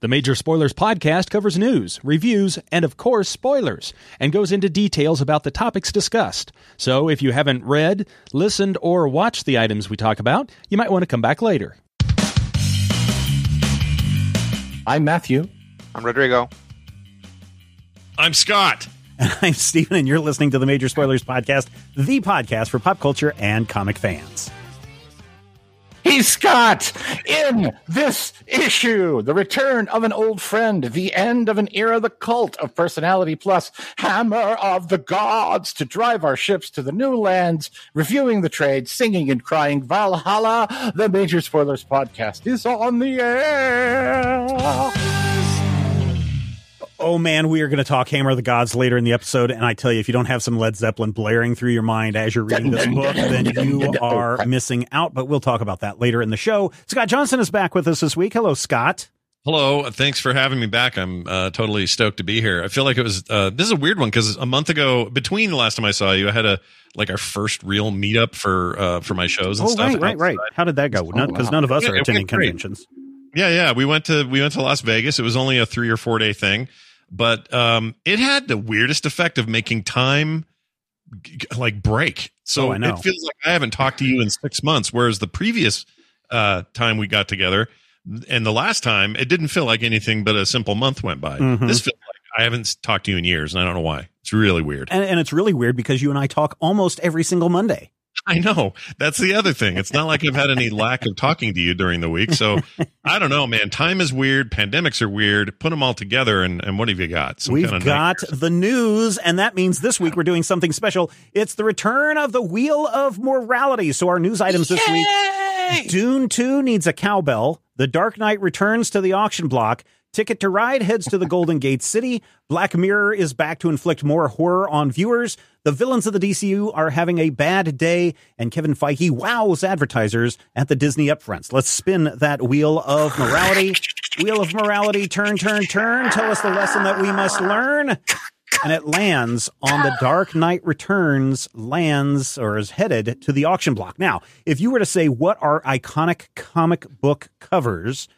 The Major Spoilers podcast covers news, reviews, and of course, spoilers, and goes into details about the topics discussed. So if you haven't read, listened, or watched the items we talk about, you might want to come back later. I'm Matthew. I'm Rodrigo. I'm Scott. And I'm Stephen, and you're listening to the Major Spoilers Podcast, the podcast for pop culture and comic fans. He's Scott in this issue. The return of an old friend, the end of an era, the cult of personality plus hammer of the gods to drive our ships to the new lands, reviewing the trade, singing and crying Valhalla. The Major Spoilers Podcast is on the air. Oh man, we are going to talk Hammer of the Gods later in the episode, and I tell you, if you don't have some Led Zeppelin blaring through your mind as you're reading this book, then you are missing out. But we'll talk about that later in the show. Scott Johnson is back with us this week. Hello, Scott. Hello, thanks for having me back. I'm uh, totally stoked to be here. I feel like it was uh, this is a weird one because a month ago, between the last time I saw you, I had a like our first real meetup for uh, for my shows and oh, stuff. right, right, right. How did that go? Because wow. none of us Yeah, are attending conventions. Yeah, yeah. We went to we went to Las Vegas. It was only a three or four day thing, but um, it had the weirdest effect of making time like break. So Oh, I know. it feels like I haven't talked to you in six months, whereas the previous uh, time we got together and the last time it didn't feel like anything but a simple month went by. Mhm. This feels like I haven't talked to you in years, and I don't know why. It's really weird. And, and it's really weird because you and I talk almost every single Monday. I know. That's the other thing. It's not like I've had any lack of talking to you during the week. So I don't know, man. Time is weird. Pandemics are weird. Put them all together, and, and what have you got? Some We've kind of got the news, and that means this week we're doing something special. It's the return of the Wheel of Morality. So, our news items this week Dune 2 needs a cowbell. The Dark Knight returns to the auction block. Ticket to Ride heads to the Golden Gate City. Black Mirror is back to inflict more horror on viewers. The villains of the DCU are having a bad day, and Kevin Feige wows advertisers at the Disney upfronts. Let's spin that wheel of morality. Wheel of morality, turn, turn, turn. Tell us the lesson that we must learn. And it lands on the Dark Knight Returns, lands or is headed to the auction block. Now, if you were to say what are iconic comic book covers,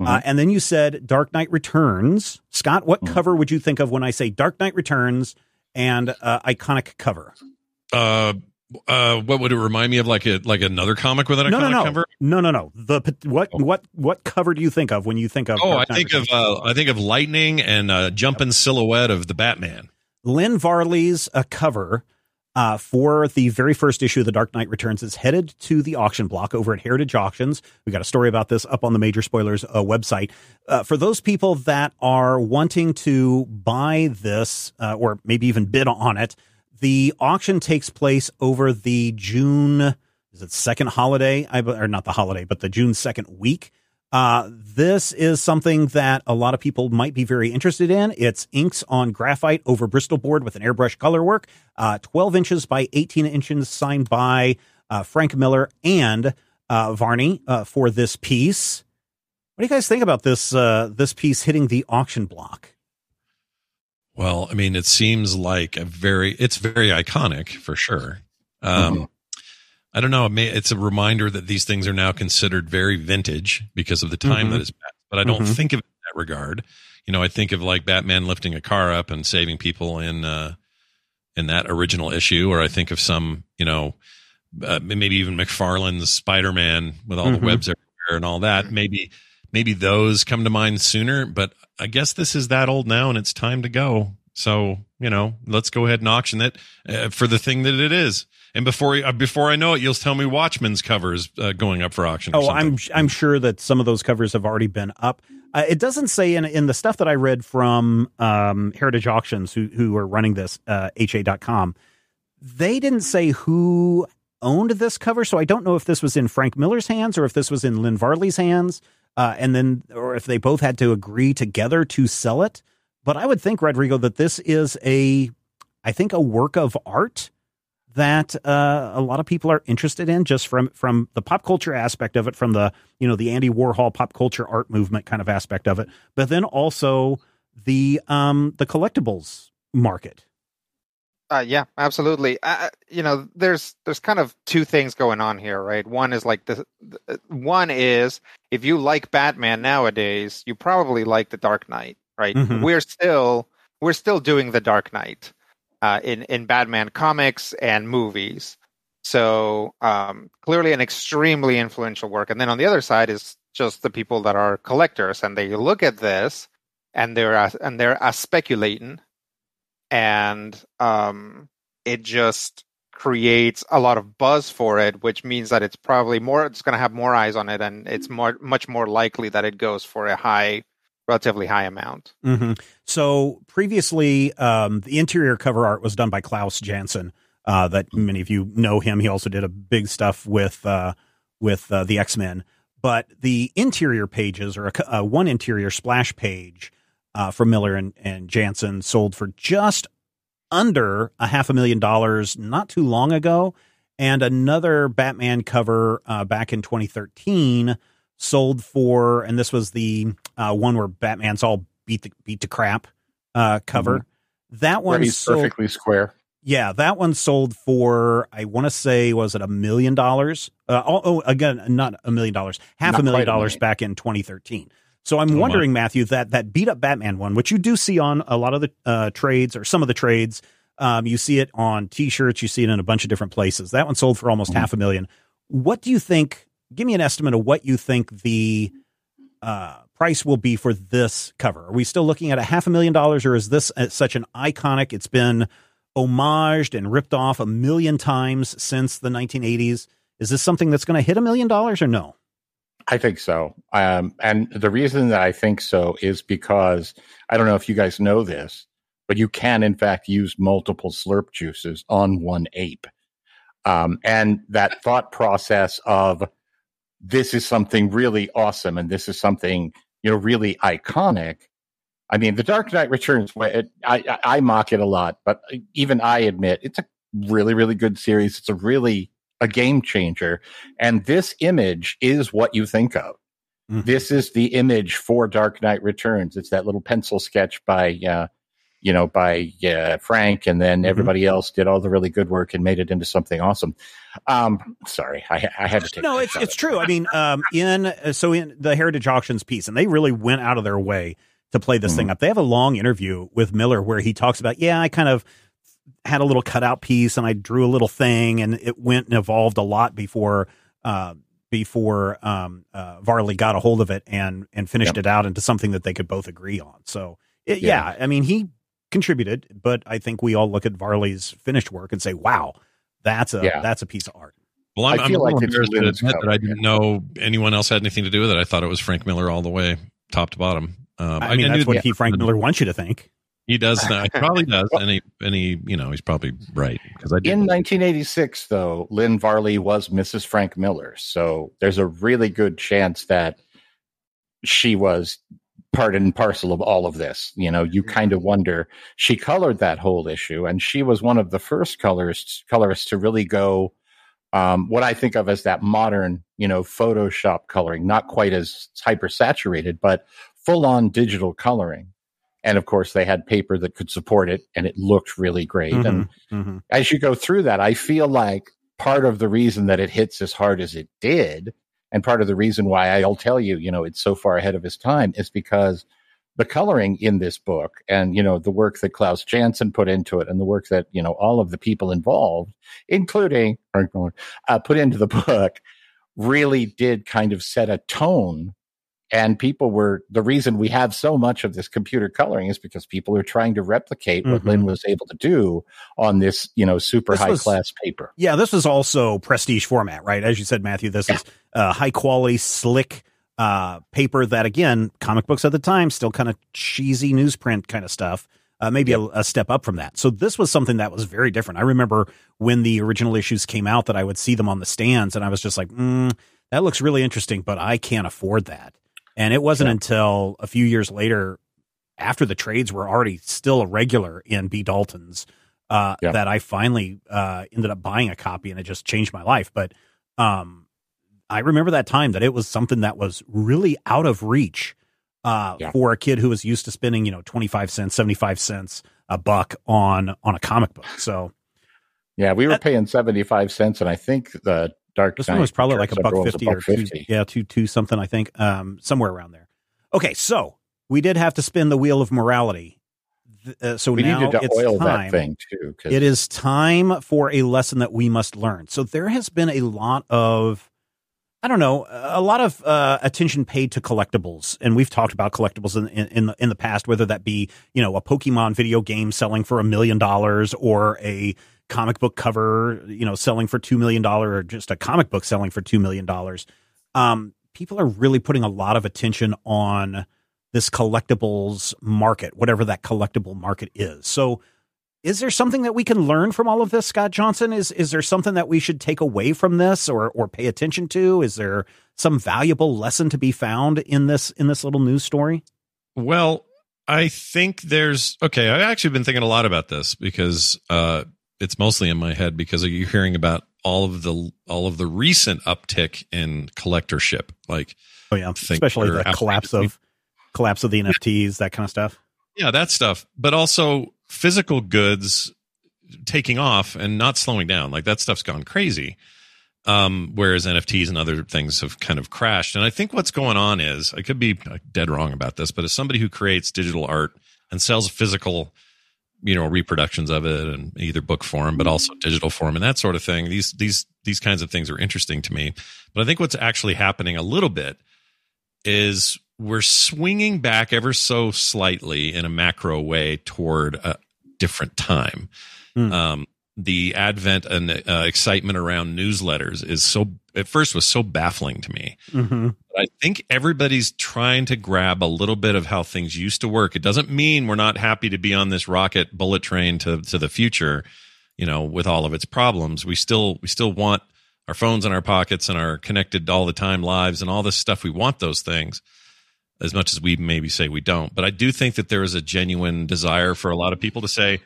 uh, and then you said Dark Knight Returns, Scott, what cover would you think of when I say Dark Knight Returns and uh, iconic cover? uh, uh, what would it remind me of? Like a like another comic with an No, iconic no, no, cover? no, no, no. The what Oh. what what cover do you think of when you think of? Oh, I Dark Knight think of Returns? uh, I think of lightning and uh, jumping silhouette of the Batman. Lynn Varley's a cover uh, for the very first issue of The Dark Knight Returns is headed to the auction block over at Heritage Auctions. We got a story about this up on the Major Spoilers uh, website. Uh, for those people that are wanting to buy this uh, or maybe even bid on it, the auction takes place over the June is it second holiday? I, or not the holiday, but the June second week. Uh, this is something that a lot of people might be very interested in. It's inks on graphite over Bristol board with an airbrush color work, uh, 12 inches by 18 inches, signed by uh, Frank Miller and uh, Varley uh, for this piece. What do you guys think about this uh, this piece hitting the auction block? Well, I mean, it seems like a very, it's very iconic for sure. Um, Mhm. I don't know. It may, it's a reminder that these things are now considered very vintage because of the time Mhm. that has passed. But I don't Mhm. think of it in that regard. You know, I think of like Batman lifting a car up and saving people in, uh, in that original issue, or I think of some, you know, uh, maybe even McFarlane's Spider-Man with all Mhm. the webs everywhere and all that. Maybe, maybe those come to mind sooner. But I guess this is that old now, and it's time to go. So you know, let's go ahead and auction it uh, for the thing that it is. And before uh, before I know it, you'll tell me Watchmen's covers uh, going up for auction. or Oh, I'm. I'm sure that some of those covers have already been up. Uh, it doesn't say in in the stuff that I read from um, Heritage Auctions, who who are running this uh, ha.com. They didn't say who owned this cover, so I don't know if this was in Frank Miller's hands or if this was in Lynn Varley's hands, uh, and then or if they both had to agree together to sell it. But I would think, Rodrigo, that this is a, I think, a work of art that uh, a lot of people are interested in just from from the pop culture aspect of it from the you know the Andy Warhol pop culture art movement kind of aspect of it but then also the um the collectibles market Uh, yeah, absolutely. Uh, you know, there's there's kind of two things going on here, right? One is like the, the one is if you like Batman nowadays, you probably like the Dark Knight, right? Mhm. We're still we're still doing the Dark Knight uh, in in Batman comics and movies. So um, clearly, an extremely influential work. And then on the other side is just the people that are collectors, and they look at this and they're uh, and they're uh, speculating and um, it just creates a lot of buzz for it, which means that it's probably more. It's going to have more eyes on it, and it's more much more likely that it goes for a high, relatively high amount. hmm So previously, um, the interior cover art was done by Klaus Janson. Uh, that many of you know him. He also did a big stuff with uh, with uh, the X Men. But the interior pages, or a, uh, one interior splash page uh, from Miller and, and Janson, sold for just under a half a million dollars not too long ago. And another Batman cover uh, back in 2013 sold for, and this was the uh, one where Batman's all beat the beat to crap uh, cover. That one he's sold, perfectly square. yeah, that one sold for I want to say was it a million dollars? Uh, oh, oh, again, not a million dollars, half Not a million dollars million. back in 2013. So I'm Oh, my. wondering, Matthew, that that beat up Batman one, which you do see on a lot of the uh, trades or some of the trades, um, you see it on T-shirts, you see it in a bunch of different places. That one sold for almost Mhm. half a million. What do you think? Give me an estimate of what you think the uh, price will be for this cover. Are we still looking at a half a million dollars, or is this such an iconic? It's been homaged and ripped off a million times since the 1980s. Is this something that's going to hit a million dollars or no? I think so. Um, and the reason that I think so is because I don't know if you guys know this, but you can, in fact, use multiple slurp juices on one ape. Um, and that thought process of this is something really awesome and this is something, you know, really iconic. I mean, The Dark Knight Returns, I, I, I mock it a lot, but even I admit it's a really, really good series. It's a really a game changer. And this image is what you think of. Mhm. This is the image for Dark Knight Returns. It's that little pencil sketch by, uh, you know, by uh, Frank, and then Mhm. everybody else did all the really good work and made it into something awesome. Um, sorry, I, I had to take. No, it's it's true. I mean, um, in uh, so in the Heritage Auctions piece, and they really went out of their way to play this thing up. They have a long interview with Miller where he talks about, yeah, I kind of had a little cutout piece and I drew a little thing, and it went and evolved a lot before uh, before um, uh, Varley got a hold of it and and finished Yep. it out into something that they could both agree on. So it, yeah. Yeah. I mean, he contributed, but I think we all look at Varley's finished work and say, wow, that's a Yeah. that's a piece of art. Well, I'm, I I'm like embarrassed to Lynn's admit that I didn't know anyone else had anything to do with it. I thought it was Frank Miller all the way, top to bottom. Um, I mean, knew that's what that- he Frank Miller wants you to think. He does. He probably does, and he and he, you know, he's probably right because I. In 1986, though, Lynn Varley was Mrs. Frank Miller. So there's a really good chance that she was part and parcel of all of this. You know, you kind of wonder. She colored that whole issue, and she was one of the first colorists, colorists to really go um, what I think of as that modern, you know, Photoshop coloring, not quite as hyper saturated, but full on digital coloring. And of course, they had paper that could support it, and it looked really great. Mhm, And mhm. as you go through that, I feel like part of the reason that it hits as hard as it did, and part of the reason why I'll tell you, you know, it's so far ahead of his time is because the coloring in this book and, you know, the work that Klaus Janson put into it and the work that, you know, all of the people involved, including uh, put into the book really did kind of set a tone and people were the reason we have so much of this computer coloring is because people are trying to replicate what Mhm. Lynn was able to do on this, you know, super This high was- class paper. Yeah, this was also prestige format, right? As you said, Matthew, this is uh, high quality, slick uh, paper that, again, comic books at the time, still kind of cheesy newsprint kind of stuff. Uh, maybe a, a step up from that. So this was something that was very different. I remember when the original issues came out that I would see them on the stands, and I was just like, mm, "That looks really interesting," but I can't afford that. And it wasn't Yeah. until a few years later, after the trades were already still a regular in B. Dalton's, uh, Yeah. that I finally uh, ended up buying a copy, and it just changed my life. But um, I remember that time that it was something that was really out of reach uh, Yeah. for a kid who was used to spending, you know, twenty five cents, seventy five cents a buck on on a comic book. So Yeah, we were That- paying 75 cents and I think the Dark this Knight one was probably like a buck fifty or buck two, yeah, two two something. I think um, somewhere around there. Okay, so we did have to spin the wheel of morality. Uh, so We now needed to it's oil time. that thing too. It is time for a lesson that we must learn. So there has been a lot of, I don't know, a lot of uh, attention paid to collectibles, and we've talked about collectibles in in in the, in the past, whether that be you know a Pokemon video game selling for a million dollars or a comic book cover, you know, selling for two million dollars, or just a comic book selling for two million dollars. Um, people are really putting a lot of attention on this collectibles market, whatever that collectible market is. So is there something that we can learn from all of this, Scott Johnson? Is is there something that we should take away from this or or pay attention to? Is there some valuable lesson to be found in this in this little news story? Well, I think there's okay. I've actually been thinking a lot about this because uh, it's mostly in my head because you're hearing about all of the all of the recent uptick in collectorship, like Oh yeah, especially the collapse of collapse of the NFTs, that kind of stuff. yeah, that stuff, but also physical goods taking off and not slowing down. Like that stuff's gone crazy. Um, whereas NFTs and other things have kind of crashed. And I think what's going on is I could be dead wrong about this, but as somebody who creates digital art and sells physical, you know, reproductions of it and either book form, but also digital form and that sort of thing, these these these kinds of things are interesting to me. But I think what's actually happening a little bit is we're swinging back ever so slightly in a macro way toward a different time. Hmm. Um, the advent and uh, excitement around newsletters is so at first was so baffling to me. Mm-hmm. But I think everybody's trying to grab a little bit of how things used to work. It doesn't mean we're not happy to be on this rocket bullet train to to the future, you know, with all of its problems. We still we still want our phones in our pockets and our connected all the time lives and all this stuff. We want those things as much as we maybe say we don't. But I do think that there is a genuine desire for a lot of people to say,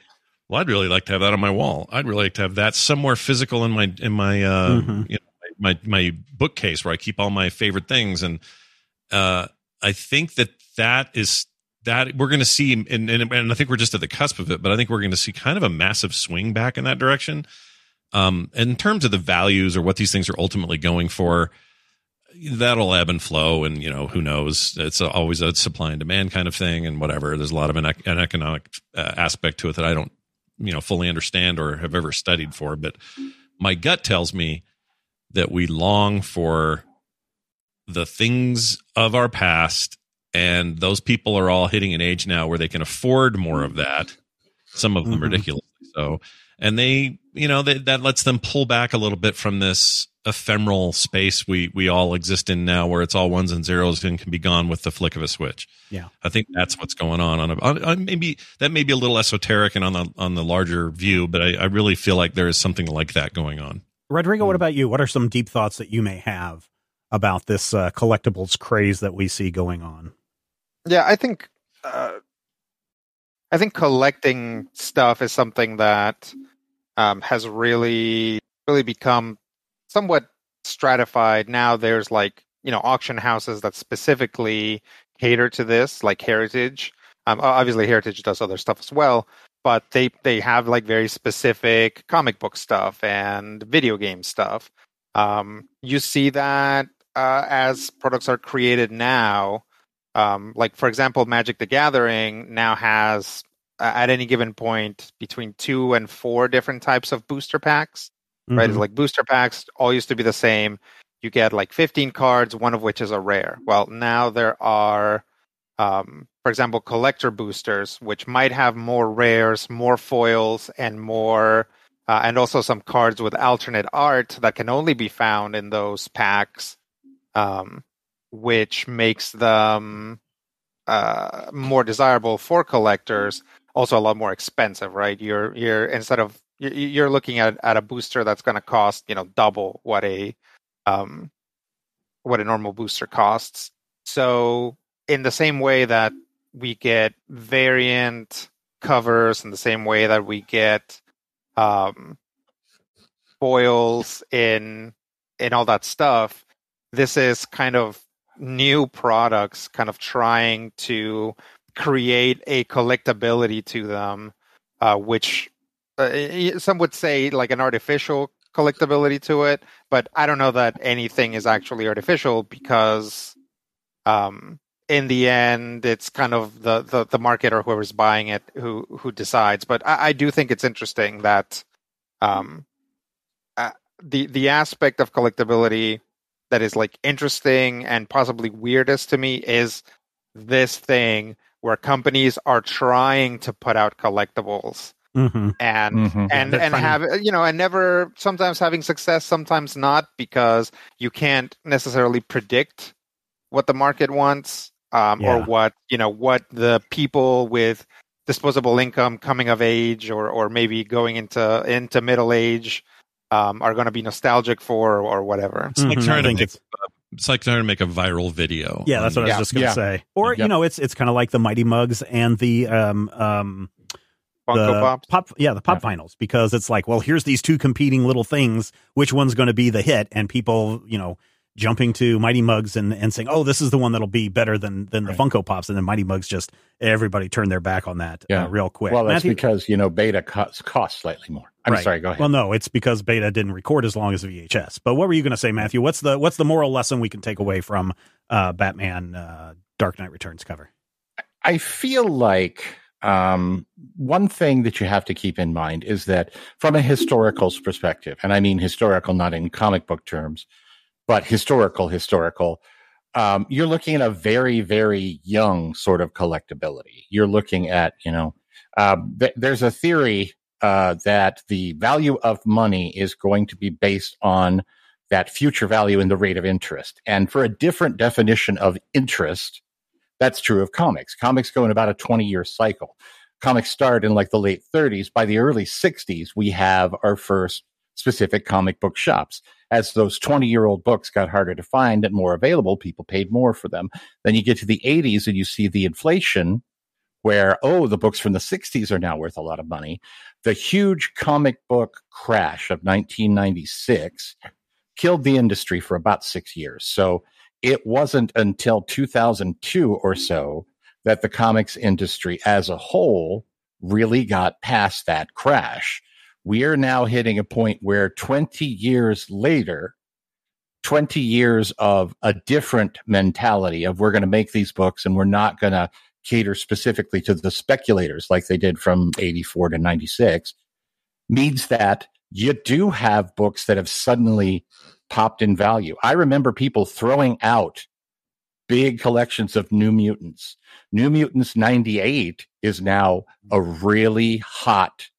"Well, I'd really like to have that on my wall. I'd really like to have that somewhere physical in my in my uh, Mhm. you know my my bookcase where I keep all my favorite things." And uh, I think that that is that we're going to see, and, and and I think we're just at the cusp of it. But I think we're going to see kind of a massive swing back in that direction. Um, in terms of the values or what these things are ultimately going for, that'll ebb and flow and you know who knows it's always a supply and demand kind of thing and whatever there's a lot of an, an economic uh, aspect to it that i don't you know fully understand or have ever studied for but my gut tells me that we long for the things of our past and those people are all hitting an age now where they can afford more of that some of them Mhm. ridiculously so and they you know they, that lets them pull back a little bit from this ephemeral space we we all exist in now where it's all ones and zeros and can be gone with the flick of a switch Yeah. i think that's what's going on on, a, on, on maybe that may be a little esoteric and on the on the larger view but I, I really feel like there is something like that going on Rodrigo, Hmm. what about you? What are some deep thoughts that you may have about this uh, collectibles craze that we see going on? Yeah, I think uh, I think collecting stuff is something that um, has really really become somewhat stratified. Now there's like you know auction houses that specifically cater to this, like Heritage. Um, obviously, Heritage does other stuff as well, but they they have like very specific comic book stuff and video game stuff. Um, you see that uh, as products are created now. Um, like for example, Magic the Gathering now has at any given point between two and four different types of booster packs. Mm-hmm. Right, it's like booster packs all used to be the same. You get like 15 cards, one of which is a rare. Well, now there are um, for example, collector boosters, which might have more rares, more foils, and more, uh, and also some cards with alternate art that can only be found in those packs, um, which makes them uh, more desirable for collectors. Also, a lot more expensive, right? You're you're instead of you're looking at at a booster that's going to cost you know double what a um, what a normal booster costs. So in the same way that we get variant covers in the same way that we get um, foils in in all that stuff. This is kind of new products, kind of trying to create a collectability to them, uh, which uh, some would say like an artificial collectability to it. But I don't know that anything is actually artificial because um, in the end, it's kind of the, the, the market or whoever's buying it who who decides. But I, I do think it's interesting that um, uh, the the aspect of collectability that is like interesting and possibly weirdest to me is this thing where companies are trying to put out collectibles mm-hmm. and mm-hmm. and and have you know and never sometimes having success sometimes not because you can't necessarily predict what the market wants um, yeah. or what you know what the people with disposable income coming of age or or maybe going into into middle age um, are going to be nostalgic for or, or whatever. It's like mm-hmm. trying to make, it's, it's like trying to make a viral video. Yeah, that's what yeah. I was just going to yeah. say. Or yep. you know, it's it's kind of like the Mighty Mugs and the um um Funko Pops? Pop, yeah, the pop yeah. finals because it's like, well, here's these two competing little things. Which one's going to be the hit? And people, you know, jumping to Mighty Mugs and, and saying, "Oh, this is the one that'll be better than than the Funko Pops," and then Mighty Mugs just everybody turned their back on that uh, yeah. uh, real quick. Well, that's Matthew, because you know Beta costs cost slightly more. I'm right. sorry, go ahead. Well, no, it's because Beta didn't record as long as VHS. But what were you going to say, Matthew? What's the what's the moral lesson we can take away from uh, Batman uh, Dark Knight Returns cover? I feel like um, one thing that you have to keep in mind is that from a historical perspective, and I mean historical not in comic book terms, but historical, historical. Um, you're looking at a very, very young sort of collectability. You're looking at, you know, uh, th- there's a theory uh, that the value of money is going to be based on that future value in the rate of interest. And for a different definition of interest, that's true of comics. Comics go in about a 20 year cycle. Comics start in like the late 30s. By the early 60s, we have our first specific comic book shops as those 20 year old books got harder to find and more available, people paid more for them. Then you get to the 80s and you see the inflation where, oh, the books from the 60s are now worth a lot of money. The huge comic book crash of 1996 killed the industry for about six years. So it wasn't until 2002 or so that the comics industry as a whole really got past that crash. We are now hitting a point where 20 years later, 20 years of a different mentality of we're going to make these books and we're not going to cater specifically to the speculators like they did from 84 to 96 means that you do have books that have suddenly popped in value. I remember people throwing out big collections of New Mutants. New Mutants 98 is now a really hot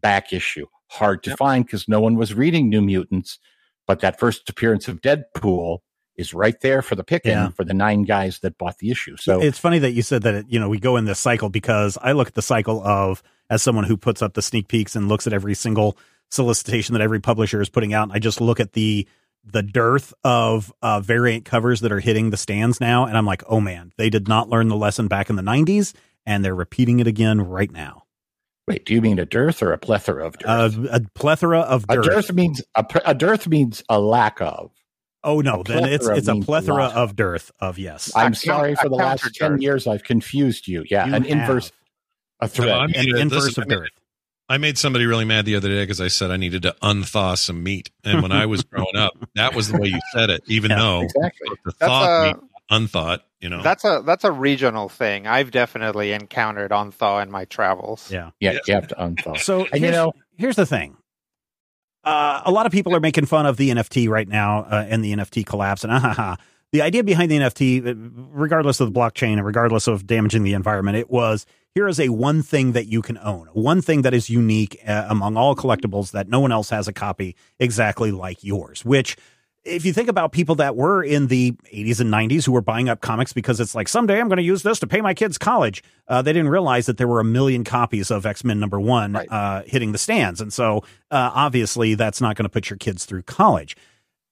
back issue. Hard to yep. find because no one was reading New Mutants, but that first appearance of Deadpool is right there for the picking yeah. for the nine guys that bought the issue. So it's funny that you said that it, you know we go in this cycle because I look at the cycle of as someone who puts up the sneak peeks and looks at every single solicitation that every publisher is putting out, and I just look at the the dearth of uh, variant covers that are hitting the stands now, and I'm like, oh man, they did not learn the lesson back in the '90s, and they're repeating it again right now. Wait, do you mean a dearth or a plethora of dearth? Uh, a plethora of a dearth. dearth means a, a dearth means a lack of. Oh no, then it's it's a plethora lot. of dearth of yes. I'm count- sorry for the last counter ten years I've confused you. Yeah, You an inverse, a thread. No, I'm- An inverse listen, of I mean, dearth. I made somebody really mad the other day because I said I needed to unthaw some meat, and when I was growing up, that was the way you said it, even Yeah, though exactly. the That's thought a unthought. You know, that's a that's a regional thing. I've definitely encountered on thaw in my travels. Yeah. Yeah, Yeah. you have to unthaw. So And you know- here's the thing. Uh, a lot of people are making fun of the NFT right now uh, and the NFT collapse. And ah, ha, ha. the idea behind the NFT, uh, regardless of the blockchain and regardless of damaging the environment, it was here is a one thing that you can own, one thing that is unique uh, among all collectibles that no one else has a copy exactly like yours. Which, if you think about people that were in the 80s and 90s who were buying up comics because it's like someday I'm going to use this to pay my kids college, uh, they didn't realize that there were a million copies of X Men number one Right. uh, hitting the stands, and so uh, obviously that's not going to put your kids through college.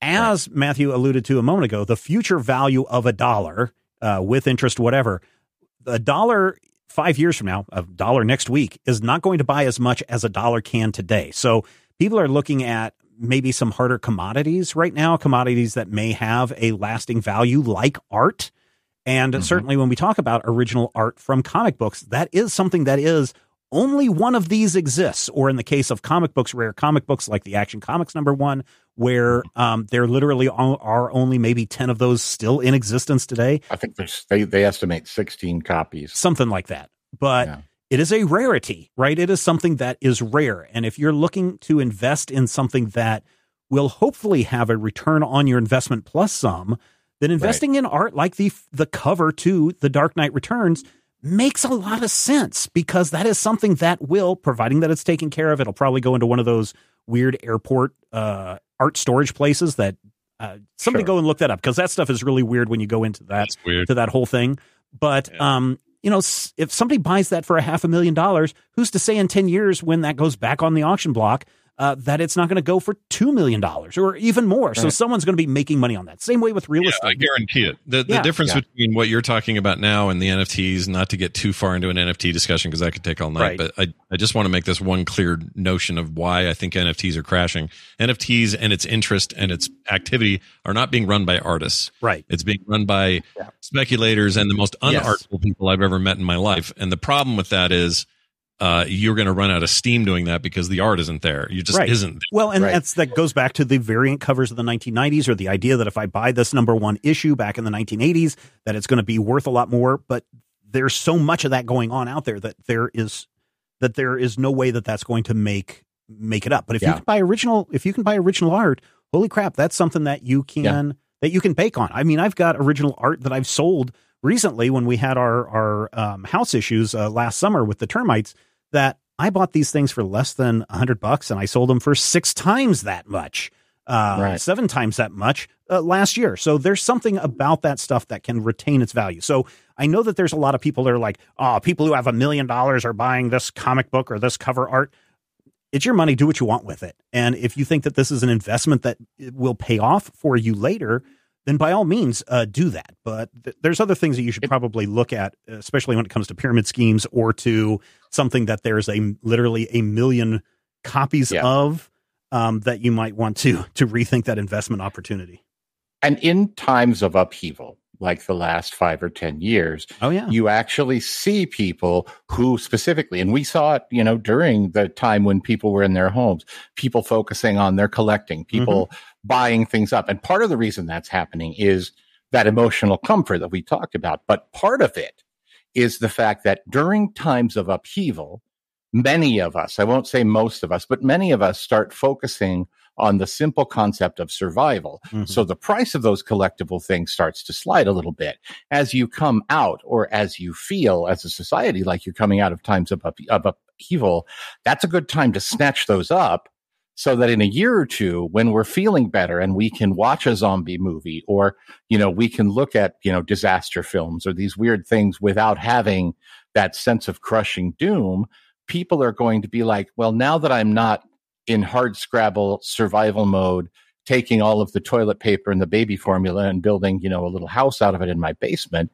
As Matthew alluded to a moment ago, the future value of a dollar uh, with interest, whatever, a dollar five years from now, a dollar next week, is not going to buy as much as a dollar can today. So people are looking at maybe some harder commodities right now, commodities that may have a lasting value like art. And Mhm. certainly when we talk about original art from comic books, that is something that is only one of these exists. Or in the case of comic books, rare comic books like the Action Comics number one, where um, there literally are only maybe 10 of those still in existence today, I think there's they they estimate 16 copies. something like that. But Yeah. it is a rarity, right? It is something that is rare. And if you're looking to invest in something that will hopefully have a return on your investment plus some, then investing in art like the the cover to The Dark Knight Returns makes a lot of sense because that is something that will, providing that it's taken care of, it'll probably go into one of those weird airport uh, art storage places that uh, somebody Sure. go and look that up because that stuff is really weird when you go into that to that whole thing. But Yeah. um, you know, if somebody buys that for a half a million dollars, who's to say in ten years when that goes back on the auction block uh, that it's not going to go for two million dollars or even more? So someone's going to be making money on that. Same way with real Yeah, estate. I guarantee it. The, the Yeah. difference Yeah. between what you're talking about now and the NFTs, not to get too far into an NFT discussion because that could take all night, Right. but I, I just want to make this one clear notion of why I think NFTs are crashing. NFTs and its interest and its activity are not being run by artists. Right. It's being run by Yeah. speculators and the most Yes. unartful people I've ever met in my life. And the problem with that is uh, you're going to run out of steam doing that because the art isn't there. You just Right. isn't. there. Well, and Right. that's that goes back to the variant covers of the 1990s, or the idea that if I buy this number one issue back in the 1980s, that it's going to be worth a lot more. But there's so much of that going on out there that there is that there is no way that that's going to make make it up. But if you can buy original, if you can buy original art, holy crap, that's something that you can that you can bake on. I mean, I've got original art that I've sold recently when we had our our um, house issues uh, last summer with the termites. That I bought these things for less than a hundred bucks, and I sold them for six times that much, uh, Right. seven times that much uh, last year. So there's something about that stuff that can retain its value. So I know that there's a lot of people that are like, oh, people who have a million dollars are buying this comic book or this cover art. It's your money. Do what you want with it. And if you think that this is an investment that will pay off for you later, then by all means uh, do that. But th- there's other things that you should probably look at, especially when it comes to pyramid schemes or to something that there's a literally a million copies Yeah. of um, that you might want to to rethink that investment opportunity. And in times of upheaval, like the last five or 10 years, Oh yeah, you actually see people who specifically, and we saw it, you know, during the time when people were in their homes, people focusing on their collecting, people Mm-hmm. buying things up. And part of the reason that's happening is that emotional comfort that we talked about. But part of it is the fact that during times of upheaval, many of us, I won't say most of us, but many of us start focusing on the simple concept of survival. Mhm. So the price of those collectible things starts to slide a little bit as you come out or as you feel as a society like you're coming out of times of, up, of upheaval. That's a good time to snatch those up so that in a year or two, when we're feeling better and we can watch a zombie movie or, you know, we can look at, you know, disaster films or these weird things without having that sense of crushing doom, people are going to be like, well, now that I'm not in hard scrabble survival mode, taking all of the toilet paper and the baby formula and building, you know, a little house out of it in my basement.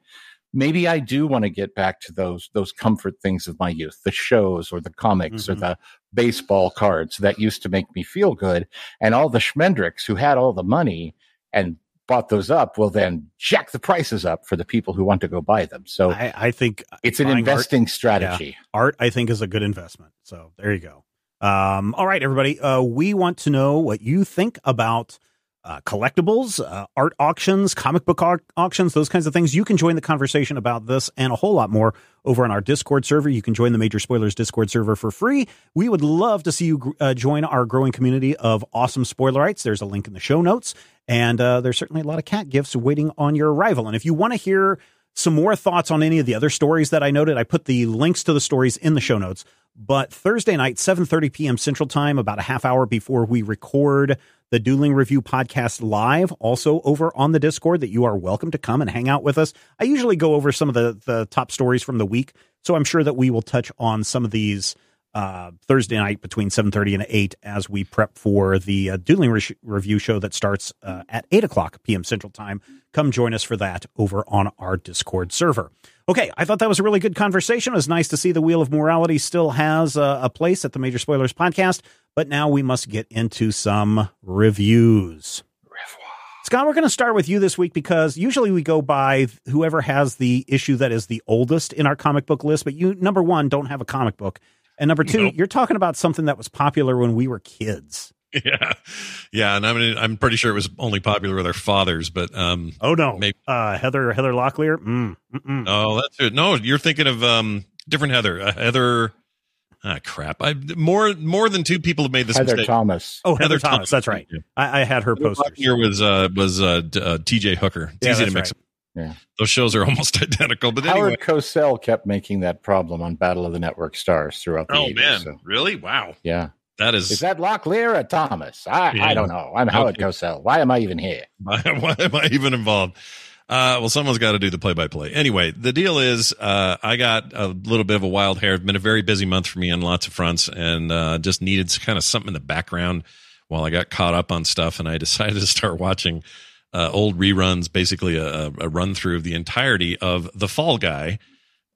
Maybe I do want to get back to those those comfort things of my youth, the shows or the comics or Mhm. the baseball cards that used to make me feel good. And all the schmendricks who had all the money and bought those up will then jack the prices up for the people who want to go buy them. So I, I think it's an buying art- investing strategy. art i think is a good investment so there you go um, all right everybody uh, we want to know what you think about uh, collectibles uh, art auctions comic book au- auctions those kinds of things you can join the conversation about this and a whole lot more over on our discord server you can join the major spoilers discord server for free we would love to see you uh, join our growing community of awesome spoilerites there's a link in the show notes and uh, there's certainly a lot of cat gifts waiting on your arrival and if you want to hear some more thoughts on any of the other stories that I noted. I put the links to the stories in the show notes. But Thursday night, 7:30 p.m. Central Time, about a half hour before we record the Dueling Review podcast live, also over on the Discord that you are welcome to come and hang out with us. I usually go over some of the the top stories from the week, so I'm sure that we will touch on some of these uh, Thursday night between 7:30 and 8 as we prep for the uh, Dueling Re- Review show that starts uh, at 8 o'clock p.m. Central Time. Come join us for that over on our Discord server. Okay, I thought that was a really good conversation. It was nice to see the Wheel of Morality still has a, a place at the Major Spoilers podcast, but now we must get into some reviews. Scott, we're going to start with you this week because usually we go by whoever has the issue that is the oldest in our comic book list, but you, number one, don't have a comic book. And number two, Nope. you're talking about something that was popular when we were kids. Yeah, yeah, and I mean, I'm pretty sure it was only popular with our fathers, but um, Oh no, Maybe- uh, Heather Heather Locklear. Mm, mm-mm. oh, that's it. No, you're thinking of um, different Heather. Uh, Heather. Ah, crap. I more more than two people have made this Heather mistake. Thomas. Oh, Heather, Heather Thomas. Thomas. That's right. Yeah. I, I had her posters. Here was uh was uh, d- uh T.J. Hooker. It's Yeah, easy to mix. right. Yeah. Those shows are almost identical, but Howard anyway. Cosell kept making that problem on Battle of the Network Stars throughout the Oh 80s, man, so, really? Wow, yeah. That is. Is that Locklear or Thomas? I, Yeah. I don't know. I'm Howard Okay. Cosell. Why am I even here? why am I even involved? Uh, well, someone's got to do the play-by-play. Anyway, the deal is, uh, I got a little bit of a wild hair. It's been a very busy month for me on lots of fronts, and uh, just needed kind of something in the background while I got caught up on stuff. And I decided to start watching uh, old reruns, basically a, a run through of the entirety of The Fall Guy,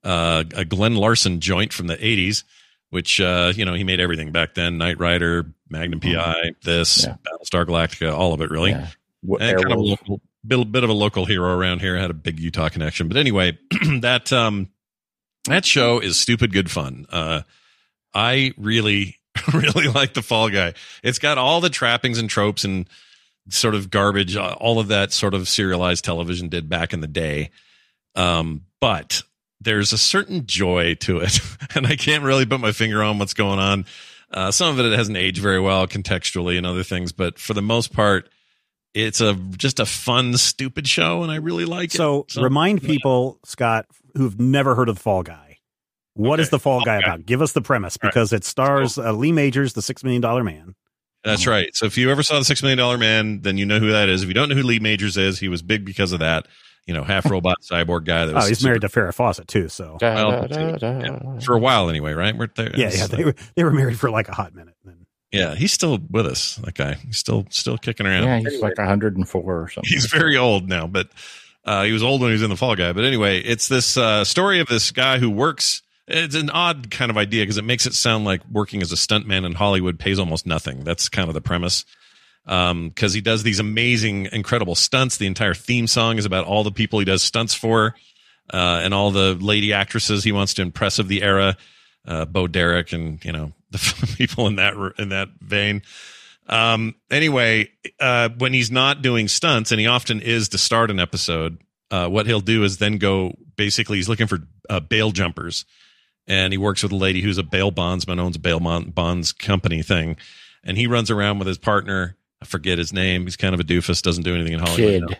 uh, a Glen Larson joint from the '80s. Which uh, you know he made everything back then: Knight Rider, Magnum PI, this, Yeah. Battlestar Galactica, all of it, really Yeah. W- and kind of a local, bit, bit of a local hero around here. Had a big Utah connection, but anyway, that um, that show is stupid good fun. Uh, I really, really like the Fall Guy. It's got all the trappings and tropes and sort of garbage, uh, all of that sort of serialized television did back in the day. Um, but there's a certain joy to it, and I can't really put my finger on what's going on. Uh, some of it, it hasn't aged very well contextually and other things, but for the most part, it's a just a fun, stupid show, and I really like So, it. So remind people, Scott, who've never heard of the Fall Guy. What is Okay. the Fall Guy about? Give us the premise All right. because it stars uh, Lee Majors, the Six Million Dollar Man. That's right. So if you ever saw the Six Million Dollar Man, then you know who that is. If you don't know who Lee Majors is, he was big because of that. You know, half robot cyborg guy. That Oh, was he's super- married to Farrah Fawcett too. So Da, Well, da, da, da. yeah, for a while anyway, right? We're there. yeah, yeah, they were they were married for like a hot minute. Then yeah, he's still with us. That guy, he's still still kicking around. Yeah, he's like 104 or something. he's very old now, but uh, he was old when he was in the Fall Guy. But anyway, it's this uh, story of this guy who works. It's an odd kind of idea because it makes it sound like working as a stuntman in Hollywood pays almost nothing. That's kind of the premise. Because he does these amazing, incredible stunts. The entire theme song is about all the people he does stunts for, uh, and all the lady actresses he wants to impress of the era. Uh, Bo Derek and you know the people in that in that vein. Um, anyway, uh, when he's not doing stunts, and he often is to start an episode, uh, what he'll do is then go basically, he's looking for uh, bail jumpers. And he works with a lady who's a bail bondsman, owns a bail bonds company thing. And he runs around with his partner. I forget his name. He's kind of a doofus, doesn't do anything in Hollywood. Kid.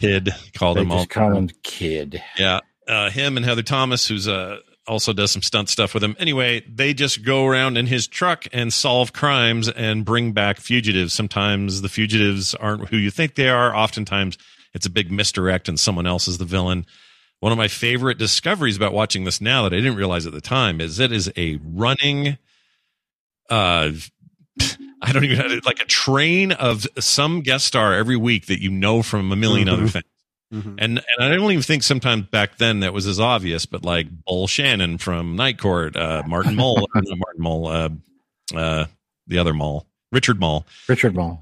Kid. Called They him all call him Kid. yeah. Uh, him and Heather Thomas, who's uh, also does some stunt stuff with him. Anyway, they just go around in his truck and solve crimes and bring back fugitives. Sometimes the fugitives aren't who you think they are. Oftentimes it's a big misdirect and someone else is the villain. One of my favorite discoveries about watching this now that I didn't realize at the time is it is a running, uh, I don't even know, like a train of some guest star every week that you know from a 1000000 Mhm. other things. Mhm. And and I don't even think sometimes back then that was as obvious, but like Bull Shannon from Night Court, uh, Martin Mull, Martin Mull, uh, uh, the other Mull, Richard Mull, Richard Mull,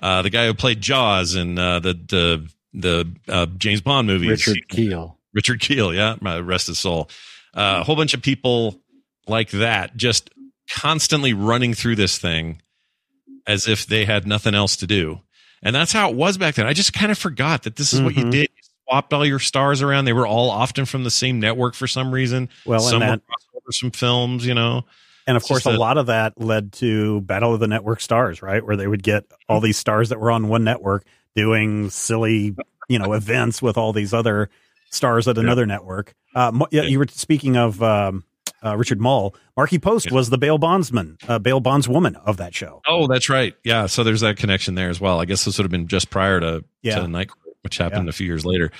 uh, the guy who played Jaws in uh, the the the uh, James Bond movies. Richard Kiel. Richard Kiel, yeah, my rest his soul. Uh, a whole bunch of people like that, just constantly running through this thing as if they had nothing else to do. And that's how it was back then. I just kind of forgot that this is what you Mhm. did. You swapped all your stars around. They were all often from the same network for some reason. Well, some were that- some films, you know. And of It's course, a a- lot of that led to Battle of the Network Stars, right? Where they would get all these stars that were on one network doing silly, you know, events with all these other stars at another network. Uh, yeah, you were speaking of um, uh, Richard Moll. Markie Post was the bail bondsman, uh, bail bondswoman of that show. Oh, that's right. Yeah. So there's that connection there as well. I guess this would have been just prior to, Yeah. to Night Court, which happened a few years later.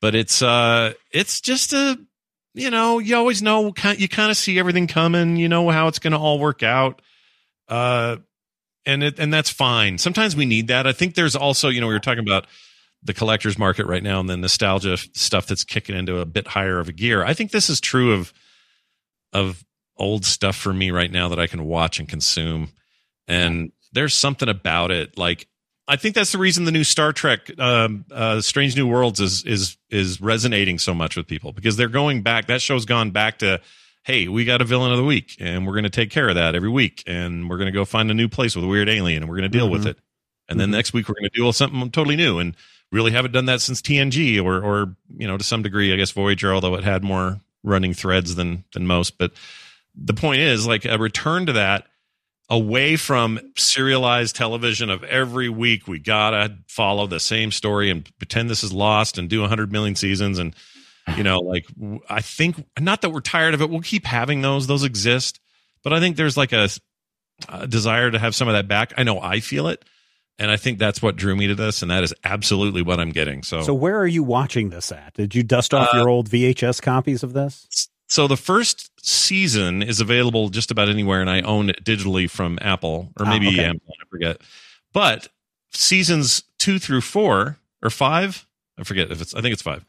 But it's uh it's just a you know, you always know you kind of see everything coming, you know how it's going to all work out. Uh and it and that's fine. Sometimes we need that. I think there's also, you know, we were talking about the collector's market right now and the nostalgia stuff that's kicking into a bit higher of a gear. I think this is true of of old stuff for me right now that I can watch and consume. And there's something about it. Like I think that's the reason the new Star Trek, um, uh, Strange New Worlds, is is is resonating so much with people because they're going back. That show's gone back to, hey, we got a villain of the week, and we're going to take care of that every week, and we're going to go find a new place with a weird alien, and we're going to deal with Mhm. it. And then next week we're going to deal with something totally new, and really haven't done that since TNG, or or you know to some degree, I guess Voyager, although it had more running threads than than most. But the point is, like a return to that away from serialized television of every week we gotta follow the same story and pretend this is lost and do 100 million seasons and you know like i think not that we're tired of it we'll keep having those those exist but i think there's like a, a desire to have some of that back i know i feel it and i think that's what drew me to this and that is absolutely what i'm getting so So where are you watching this at? Did you dust off Uh, your old VHS copies of this? so the first season is available just about anywhere and i own it digitally from apple or Ah, maybe okay. amazon i forget but seasons two through four or five i forget if it's i think it's five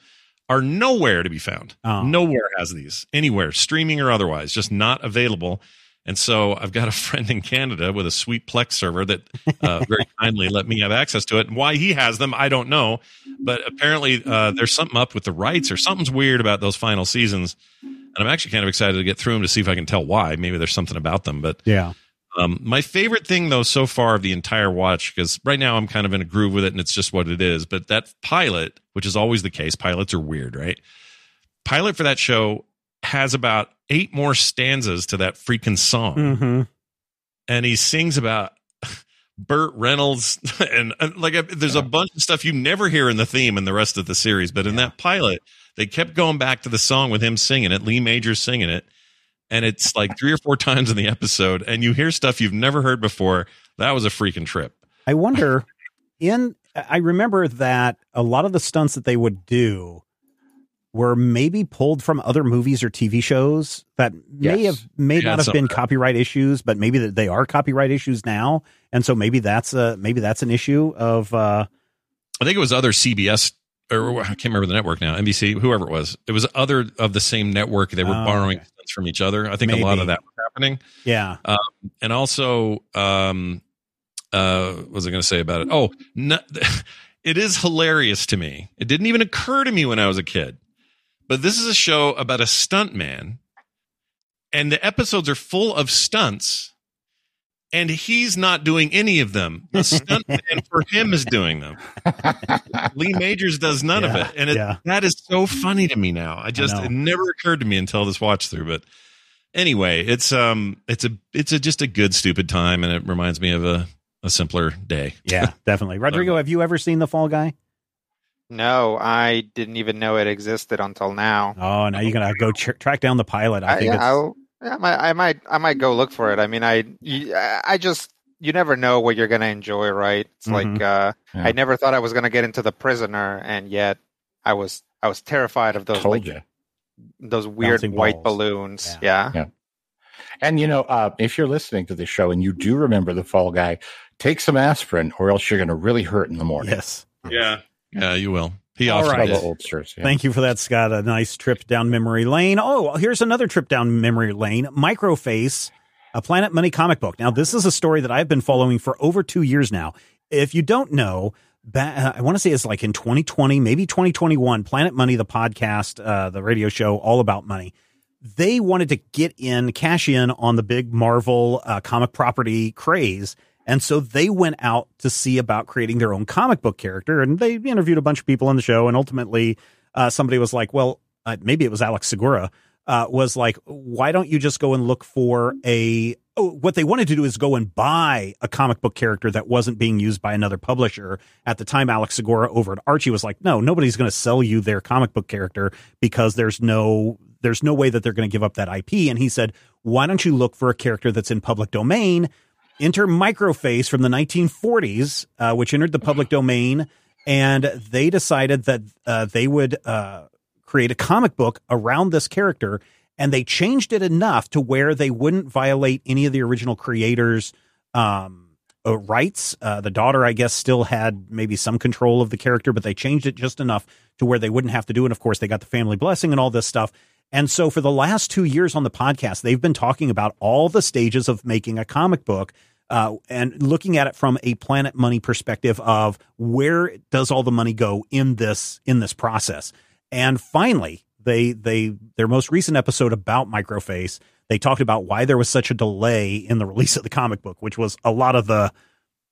are nowhere to be found Oh. nowhere has these anywhere streaming or otherwise just not available and so I've got a friend in Canada with a sweet Plex server that uh, very kindly let me have access to it. And why he has them, I don't know. But apparently, uh, there's something up with the rights or something's weird about those final seasons. And I'm actually kind of excited to get through them to see if I can tell why. Maybe there's something about them. But Yeah. um, my favorite thing, though, so far of the entire watch, because right now I'm kind of in a groove with it and it's just what it is. But that pilot, which is always the case, pilots are weird, right? Pilot for that show has about eight more stanzas to that freaking song. Mm-hmm. And he sings about Burt Reynolds and, and like a, there's a bunch of stuff you never hear in the theme in the rest of the series. But in that pilot, they kept going back to the song with him singing it, Lee Major singing it. And it's like three or four times in the episode, and you hear stuff you've never heard before. That was a freaking trip. I wonder in I remember that a lot of the stunts that they would do were maybe pulled from other movies or TV shows that may have may Yeah, not have been copyright issues, but maybe that they are copyright issues now, and so maybe that's a maybe that's an issue of uh I think it was other CBS or I can't remember the network now, NBC, whoever it was. It was other of the same network. They were Oh, borrowing okay. from each other. I think a lot of that was happening. yeah and also um uh what was i going to say about it oh no, it is hilarious to me it didn't even occur to me when i was a kid but this is a show about a stunt man and the episodes are full of stunts and he's not doing any of them. The stunt man for him is doing them. Lee majors does none of it and it, yeah. that is so funny to me now. I just know. it never occurred to me until this watch through but anyway it's um it's a it's a just a good stupid time and it reminds me of a a simpler day. Yeah definitely. Rodrigo have you ever seen the Fall Guy No, I didn't even know it existed until now. oh now you're gonna go ch- track down the pilot I I, think yeah, it's I'll, yeah, I might, I might, I might go look for it. I mean, I, you- I just, you never know what you're gonna enjoy, right? It's Mhm. like, uh, Yeah. I never thought I was gonna get into the prisoner, and yet I was, I was terrified of those, Told like, you. those weird Bouncing white balls. balloons. Yeah. Yeah. And you know, uh, if you're listening to this show and you do remember the Fall Guy, take some aspirin, or else you're going to really hurt in the morning. yes yeah yeah you will He All often right. did. Bubba Yeah. Thank you for that, Scott. A nice trip down memory lane. Oh, here's another trip down memory lane. Microface, a Planet Money comic book. Now, this is a story that I've been following for over two years now. If you don't know, I want to say it's like in 2020, maybe 2021, Planet Money, the podcast, uh, the radio show all about money. They wanted to get in, cash in on the big Marvel uh, comic property craze. And so they went out to see about creating their own comic book character. And they interviewed a bunch of people on the show. And ultimately, uh, somebody was like, well, uh, maybe it was Alex Segura, uh, was like, why don't you just go and look for a. Oh, what they wanted to do is go and buy a comic book character that wasn't being used by another publisher. At the time, Alex Segura over at Archie was like, no, nobody's going to sell you their comic book character because there's no. There's no way that they're going to give up that IP. And he said, why don't you look for a character that's in public domain enter Microface from the 1940s, uh, which entered the public domain, and they decided that uh, they would uh, create a comic book around this character, and they changed it enough to where they wouldn't violate any of the original creators' um, uh, rights. Uh, the daughter, I guess, still had maybe some control of the character, but they changed it just enough to where they wouldn't have to do it. And of course, they got the family blessing and all this stuff. And so for the last two years on the podcast, they've been talking about all the stages of making a comic book uh, and looking at it from a planet money perspective of where does all the money go in this in this process. And finally, they they their most recent episode about Microface, they talked about why there was such a delay in the release of the comic book, which was a lot of the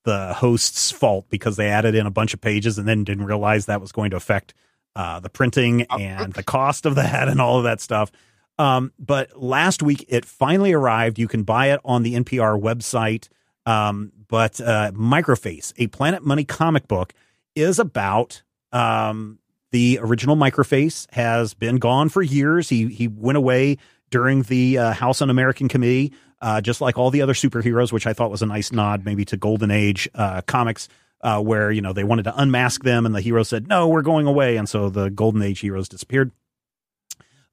the host's fault because they added in a bunch of pages and then didn't realize that was going to affect uh, the printing and the cost of that and all of that stuff. Um, but last week it finally arrived. You can buy it on the NPR website. Um, but uh, Microface, a Planet Money comic book, is about um, the original Microface has been gone for years. He he went away during the uh, House Un-American Committee, uh, just like all the other superheroes, which I thought was a nice nod, maybe to Golden Age uh, comics, uh, where you know they wanted to unmask them, and the hero said, "No, we're going away," and so the Golden Age heroes disappeared.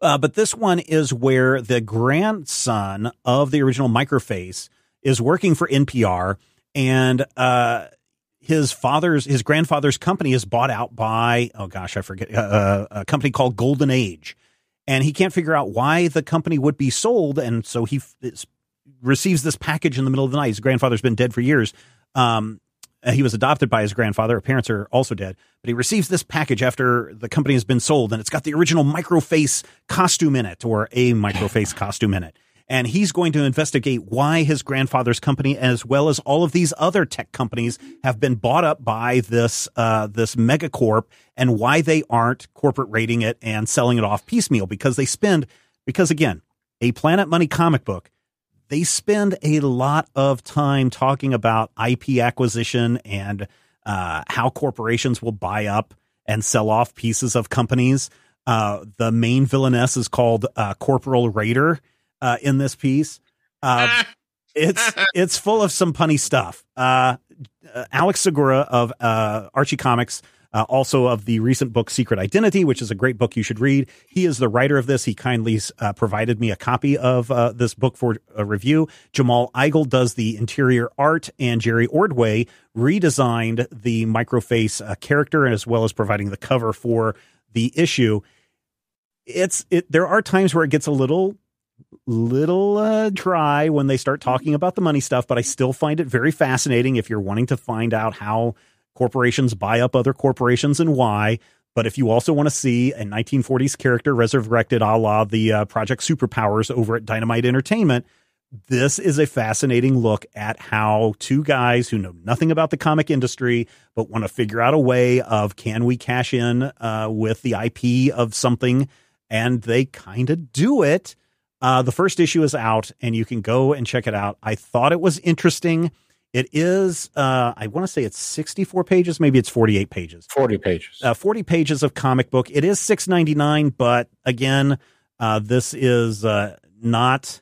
Uh, but this one is where the grandson of the original Microface is working for NPR, and uh, his father's his grandfather's company is bought out by oh gosh I forget uh, a company called Golden Age, and he can't figure out why the company would be sold, and so he f- receives this package in the middle of the night. His grandfather's been dead for years. Um, uh, he was adopted by his grandfather. Her parents are also dead, but he receives this package after the company has been sold, and it's got the original Microface costume in it, or a Microface costume in it. And he's going to investigate why his grandfather's company, as well as all of these other tech companies, have been bought up by this uh, this megacorp, and why they aren't corporate rating it and selling it off piecemeal. Because they spend, because again, a Planet Money comic book they spend a lot of time talking about IP acquisition and uh, how corporations will buy up and sell off pieces of companies. Uh, the main villainess is called uh, Corporal Raider uh, in this piece. Uh, it's it's full of some punny stuff. Uh, Alex Segura of Archie Comics uh, also of the recent book Secret Identity, which is a great book you should read. He is the writer of this. He kindly uh, provided me a copy of uh, this book for a review. Jamal Igle does the interior art, and Jerry Ordway redesigned the Microface uh, character as well as providing the cover for the issue. It's it. There are times where it gets a little little uh, dry when they start talking about the money stuff, but I still find it very fascinating if you're wanting to find out how corporations buy up other corporations and why. But if you also want to see a 1940s character resurrected a la the uh, Project Superpowers over at Dynamite Entertainment, this is a fascinating look at how two guys who know nothing about the comic industry but want to figure out a way of can we cash in uh, with the IP of something, and they kind of do it. Uh, the first issue is out, and you can go and check it out. I thought it was interesting. It is, uh, I want to say it's 64 pages, maybe it's 48 pages. 40 pages. Uh, 40 pages of comic book. It is 6.99, but again, uh, this is uh, not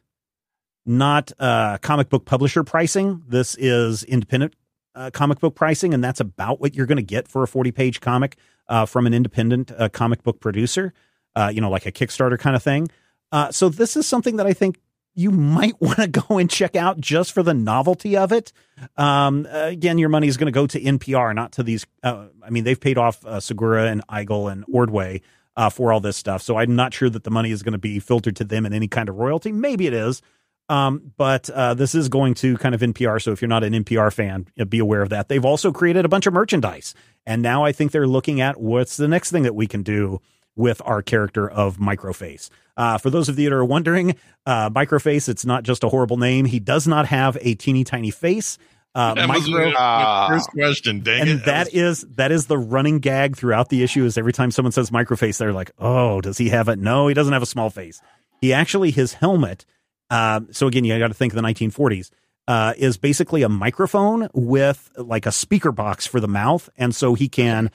not uh, comic book publisher pricing. This is independent uh, comic book pricing, and that's about what you're going to get for a 40 page comic uh, from an independent uh, comic book producer, uh, you know, like a Kickstarter kind of thing. Uh, so this is something that I think you might want to go and check out just for the novelty of it. Um, again, your money is going to go to NPR, not to these. Uh, I mean, they've paid off uh, Segura and Igle and Ordway uh, for all this stuff, so I'm not sure that the money is going to be filtered to them in any kind of royalty. Maybe it is, um, but uh, this is going to kind of NPR. So if you're not an NPR fan, be aware of that. They've also created a bunch of merchandise, and now I think they're looking at what's the next thing that we can do with our character of Microface. Uh, for those of you that are wondering, uh, Microface, it's not just a horrible name. He does not have a teeny tiny face. Uh, That was micro, my first question. Dang and it. that is that is the running gag throughout the issue. Is every time someone says microface, they're like, "Oh, does he have it?" No, he doesn't have a small face. He actually his helmet. Um, so again, you got to think of the 1940s. Uh, is basically a microphone with like a speaker box for the mouth, and so he can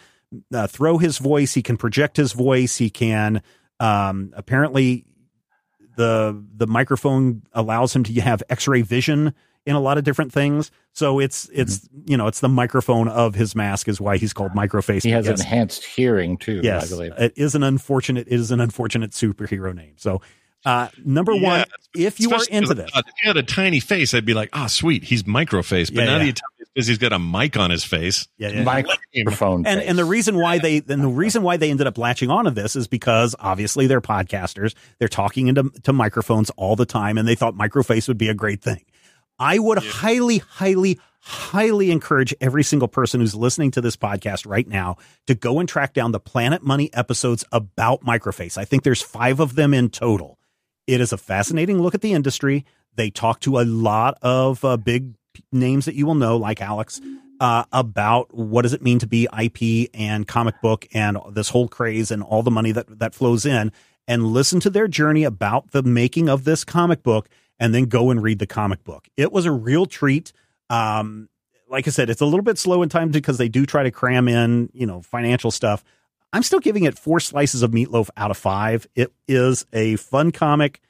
uh, throw his voice. He can project his voice. He can um, apparently the the microphone allows him to have X-ray vision in a lot of different things. So it's it's you know it's the microphone of his mask is why he's called Microface. He has Yes. enhanced hearing too. I Yes, believe. it is an unfortunate. It is an unfortunate superhero name. So, uh, number Yeah, one, if you are into this, If he had a tiny face, I'd be like, "Ah, sweet, he's microface." But Yeah, now yeah. that you tell me because he's got a mic on his face, yeah, yeah. Microphone. and face. and the reason why they and the reason why they ended up latching onto this is because obviously they're podcasters. They're talking into to microphones all the time, and they thought microface would be a great thing. I would highly, highly, highly encourage every single person who's listening to this podcast right now to go and track down the Planet Money episodes about microface. I think there's five of them in total. It is a fascinating look at the industry. They talk to a lot of uh, big p- names that you will know, like Alex, uh, about what does it mean to be IP and comic book and this whole craze and all the money that that flows in, and listen to their journey about the making of this comic book, and then go and read the comic book. It was a real treat. Um, like I said, it's a little bit slow in time because they do try to cram in, you know, financial stuff. I'm still giving it four slices of meatloaf out of five. It is a fun comic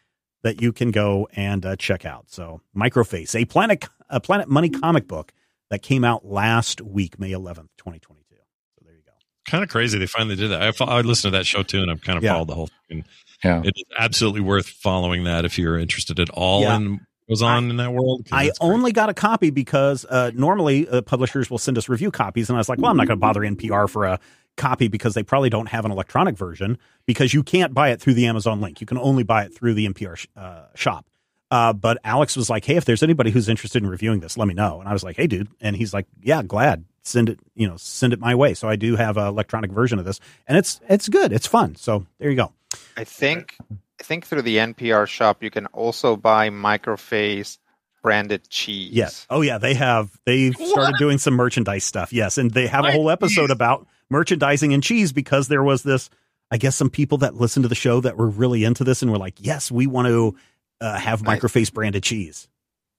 that you can go and uh, check out. So, Microface, a Planet a Planet Money comic book that came out last week, May 11th, 2022. So there you go. kind of crazy they finally did that. I, fo- I listened to that show too, and I've kind of Yeah. followed the whole thing. Yeah. It's absolutely worth following that if you're interested at all Yeah. in what goes on in that world. I it's great. only got a copy because uh, normally uh, publishers will send us review copies, and I was like, well, I'm not going to bother NPR for a copy because they probably don't have an electronic version because you can't buy it through the Amazon link. You can only buy it through the NPR sh- uh, shop. Uh, but Alex was like, hey, if there's anybody who's interested in reviewing this, let me know. And I was like, hey, dude. And he's like, yeah, glad. Send it, you know, send it my way. So I do have an electronic version of this, and it's it's good. It's fun. So there you go. I think I think through the NPR shop you can also buy Microface branded cheese. Yes. Oh yeah, they have they've started doing some merchandise stuff. Yes, and they have a whole episode about merchandising and cheese because there was this I guess some people that listened to the show that were really into this and were like, "Yes, we want to uh, have microface branded cheese."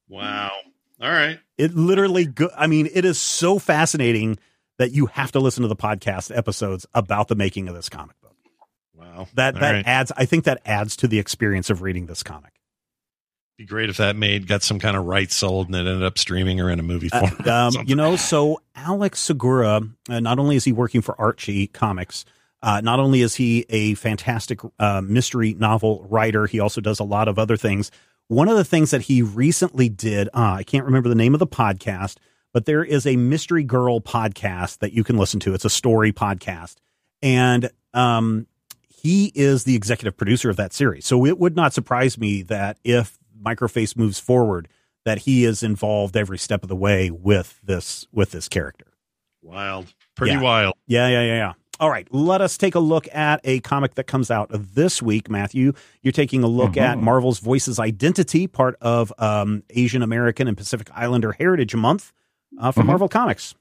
wow. All right. It literally go- I mean, it is so fascinating that you have to listen to the podcast episodes about the making of this comic book. Wow. That All that right. adds I think that adds to the experience of reading this comic. Be great if that made got some kind of rights sold and it ended up streaming or in a movie Uh, form. um, you know, so Alex Segura, uh, not only is he working for Archie Comics, uh, not only is he a fantastic uh, mystery novel writer, he also does a lot of other things. One of the things that he recently did, uh, I can't remember the name of the podcast, but there is a Mystery Girl podcast that you can listen to. It's a story podcast. And um, he is the executive producer of that series. So it would not surprise me that if Microface moves forward, that he is involved every step of the way with this with this character. wild. Pretty Yeah. wild. Yeah, yeah, yeah, yeah. All right, let us take a look at a comic that comes out this week. Matthew, you're taking a look at Marvel's Voices Identity, part of um, Asian American and Pacific Islander Heritage Month uh, for Mhm. Marvel Comics.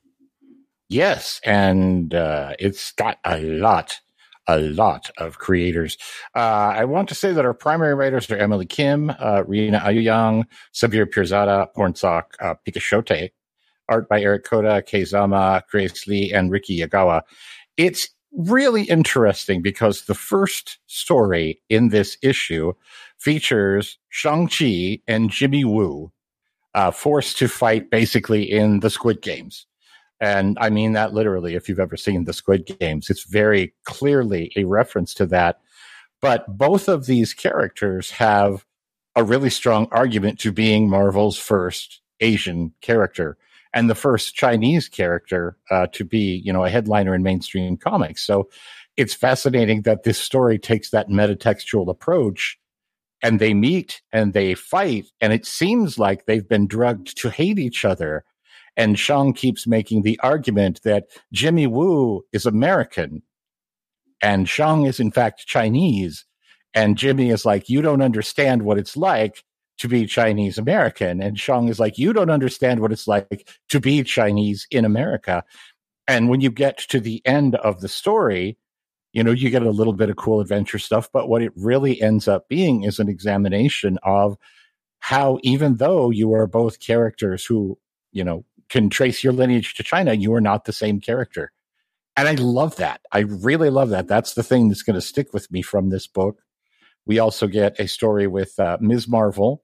Yes, and uh, it's got a lot, a lot of creators. Uh, I want to say that our primary writers are Emily Kim, uh, Rina Ayuyang, Sabir Pirzada, Pornsak, uh, art by Eric Koda, Kei Zama, Grace Lee, and Ricky Yagawa. It's really interesting because the first story in this issue features Shang-Chi and Jimmy Woo uh, forced to fight basically in the Squid Games. And I mean that literally. If you've ever seen the Squid Games, it's very clearly a reference to that. But both of these characters have a really strong argument to being Marvel's first Asian character and the first Chinese character uh, to be, you know, a headliner in mainstream comics. So it's fascinating that this story takes that metatextual approach and they meet and they fight and it seems like they've been drugged to hate each other and Shang keeps making the argument that Jimmy Woo is American and Shang is in fact Chinese. And Jimmy is like you don't understand what it's like to be Chinese American. And Shang is like you don't understand what it's like to be Chinese in America. And when you get to the end of the story you know, you get a little bit of cool adventure stuff, but what it really ends up being is an examination of how, even though you are both characters who, you know, can trace your lineage to China, you are not the same character. And I love that. I really love that. That's the thing that's going to stick with me from this book. We also get a story with uh, Ms. Marvel.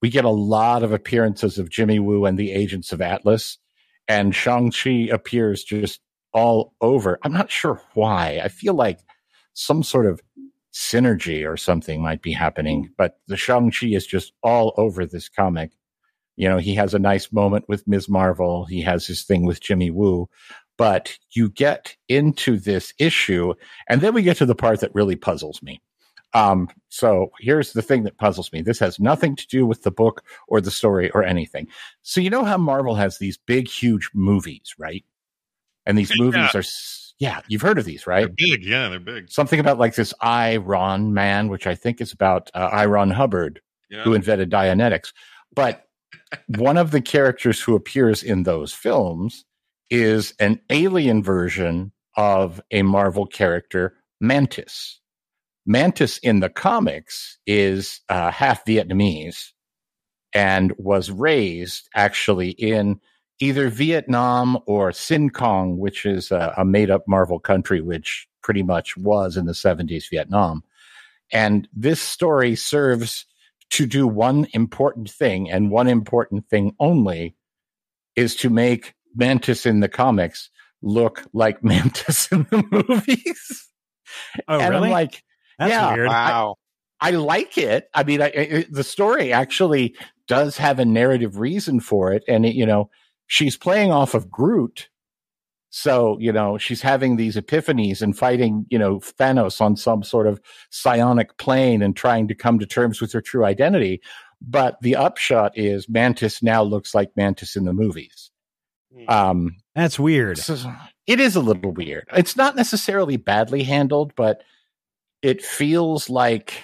We get a lot of appearances of Jimmy Woo and the agents of Atlas. And Shang-Chi appears just all over. I'm not sure why. I feel like some sort of synergy or something might be happening, but the Shang-Chi is just all over this comic. You know, he has a nice moment with Ms. Marvel. He has his thing with Jimmy Woo, but you get into this issue and then we get to the part that really puzzles me. Um, so here's the thing that puzzles me. This has nothing to do with the book or the story or anything. So you know how Marvel has these big, huge movies, right? And these Yeah. movies are, yeah, you've heard of these, right? They're big. Yeah, they're big. Something about like this Iron Man, which I think is about uh, L. Ron Hubbard, Yeah. who invented Dianetics. But one of the characters who appears in those films is an alien version of a Marvel character, Mantis. Mantis in the comics is uh, half Vietnamese and was raised actually in either Vietnam or Sin-Cong, which is a, a made up Marvel country, which pretty much was in the 70s Vietnam. And this story serves to do one important thing, and one important thing only is to make Mantis in the comics look like Mantis in the movies. Oh, and really? I'm like, That's yeah, weird. Wow. I like it. I mean, I, I, the story actually does have a narrative reason for it, and it, you know, she's playing off of Groot, so you know she's having these epiphanies and fighting, you know, Thanos on some sort of psionic plane and trying to come to terms with her true identity. But the upshot is Mantis now looks like Mantis in the movies. Um, That's weird. so it is a little weird. It's not necessarily badly handled, but it feels like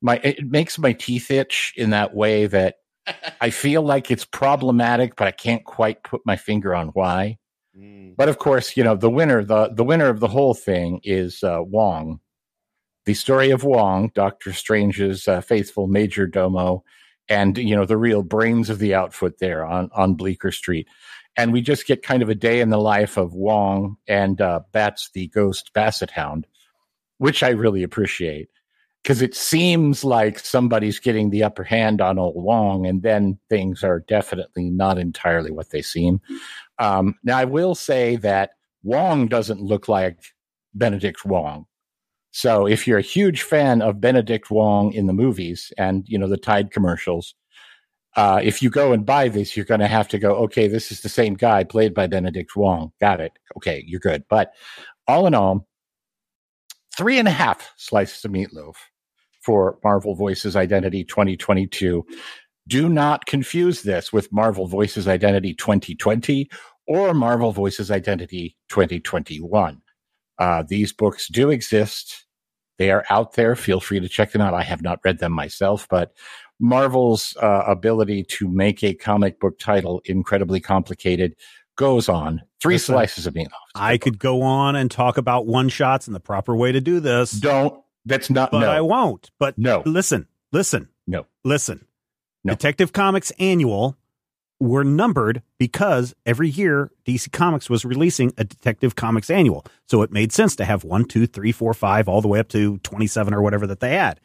my it makes my teeth itch in that way that I feel like it's problematic, but I can't quite put my finger on why. But of course, you know the winner the the winner of the whole thing is uh, Wong, the story of Wong, Doctor Strange's uh, faithful major domo, and you know the real brains of the outfit there on on Bleecker Street. And we just get kind of a day in the life of Wong and uh, Bats the ghost basset hound, which I really appreciate because it seems like somebody's getting the upper hand on old Wong, and then things are definitely not entirely what they seem. Um, now, I will say that Wong doesn't look like Benedict Wong. So if you're a huge fan of Benedict Wong in the movies and you know the Tide commercials, uh, if you go and buy this, you're going to have to go, okay, this is the same guy played by Benedict Wong. Got it. Okay, you're good. But all in all, three and a half slices of meatloaf for Marvel Voices Identity 2022. Do not confuse this with Marvel Voices Identity 2020 or Marvel Voices Identity 2021. Uh, these books do exist. They are out there. Feel free to check them out. I have not read them myself, but Marvel's uh, ability to make a comic book title incredibly complicated goes on. Three Listen, slices of meat I could go on and talk about one shots and the proper way to do this, don't. That's not but no. I won't. But No. listen, listen, No. listen. No. Detective Comics Annual were numbered because every year DC Comics was releasing a Detective Comics Annual. So it made sense to have one, two, three, four, five, all the way up to 27 or whatever that they had.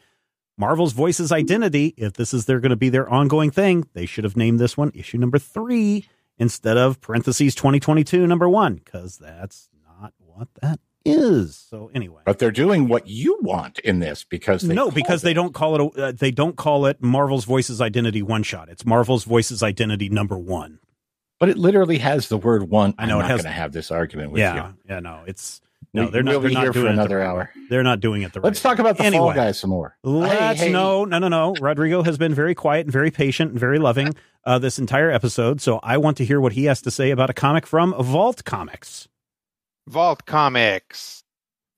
Marvel's Voices Identity, if this is they're going to be their ongoing thing, they should have named this one issue number three instead of parentheses 2022 number one, because that's not what that is. So anyway, But they're doing what you want in this because they no, called because they don't call it. A, uh, they don't call it Marvel's Voices Identity One Shot. It's Marvel's Voices Identity Number One. But it literally has the word "one." I know, I'm it not has- going to have this argument with yeah, you. yeah, yeah, no, it's no, they're not. we'll they're be not here for doing it the another hour. They're not doing it the right. Let's talk about the Anyway. Fall Guys some more. Let's Hey, hey. no, no, no, no. Rodrigo has been very quiet and very patient and very loving uh, this entire episode. So I want to hear what he has to say about a comic from Vault Comics. Vault Comics.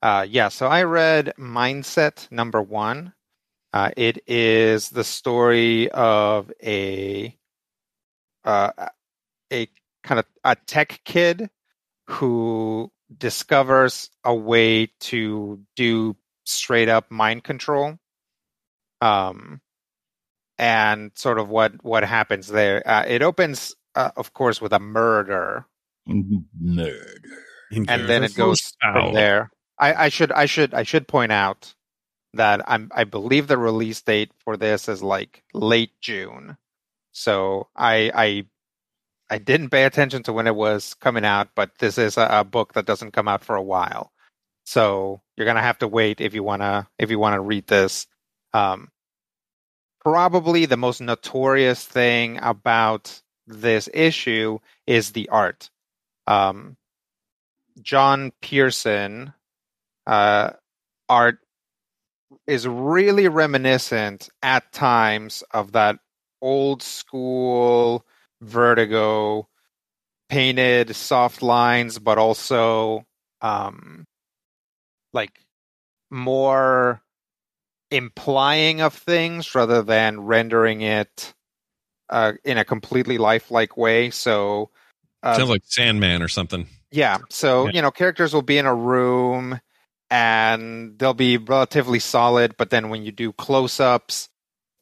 Uh, yeah, so I read Mindset number one. Uh, it is the story of a uh, a kind of a tech kid who discovers a way to do straight up mind control. Um, and sort of what what happens there. Uh, it opens, uh, of course, with a murder Murder. In and then it goes Ow. from there. I, I should I should I should point out that I'm I believe the release date for this is like late June. So I I I didn't pay attention to when it was coming out, but this is a, a book that doesn't come out for a while. So you're gonna have to wait if you wanna if you wanna read this. Um, probably the most notorious thing about this issue is the art. Um, John Pearson uh, art is really reminiscent at times of that old school Vertigo painted soft lines, but also um, like more implying of things rather than rendering it uh, in a completely lifelike way. So uh, Sounds like Sandman or something. Yeah. So, Yeah. you know, characters will be in a room and they'll be relatively solid, but then when you do close ups,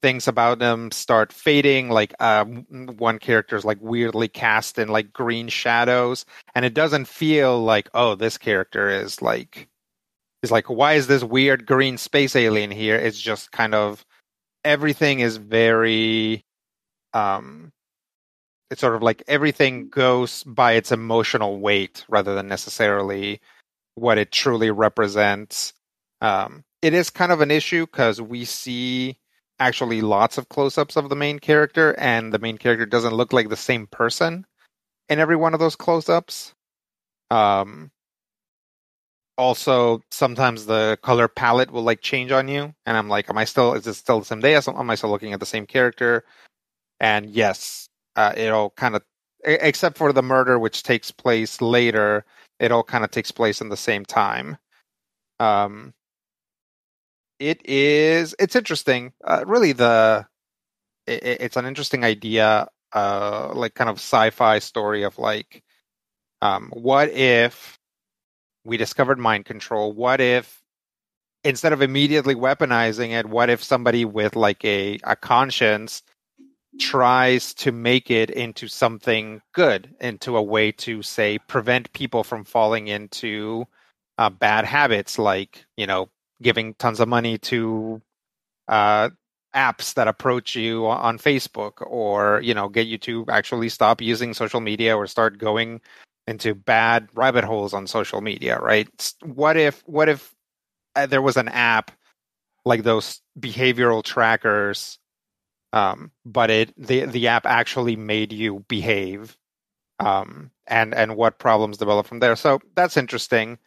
things about them start fading. Like uh, one character is like weirdly cast in like green shadows, and it doesn't feel like, oh, this character is like, is like, why is this weird green space alien here? It's just kind of everything is very, um, it's sort of like everything goes by its emotional weight rather than necessarily what it truly represents. Um, it is kind of an issue because we see actually lots of close-ups of the main character, and the main character doesn't look like the same person in every one of those close-ups. Um, also, sometimes the color palette will like change on you, and I'm like, am I still? Is it still the same day? Am I still looking at the same character? And yes, uh, it all kind of, except for the murder, which takes place later, it all kind of takes place in the same time. Um, it is, it's interesting. Uh, really, the it, it's an interesting idea, uh, like kind of sci-fi story of like, um, what if we discovered mind control? What if instead of immediately weaponizing it, what if somebody with like a, a conscience tries to make it into something good, into a way to say prevent people from falling into uh, bad habits, like you know giving tons of money to uh, apps that approach you on Facebook, or you know get you to actually stop using social media or start going into bad rabbit holes on social media. Right? What if what if uh, there was an app like those behavioral trackers um, but it the the app actually made you behave, um, and and what problems develop from there. So that's interesting.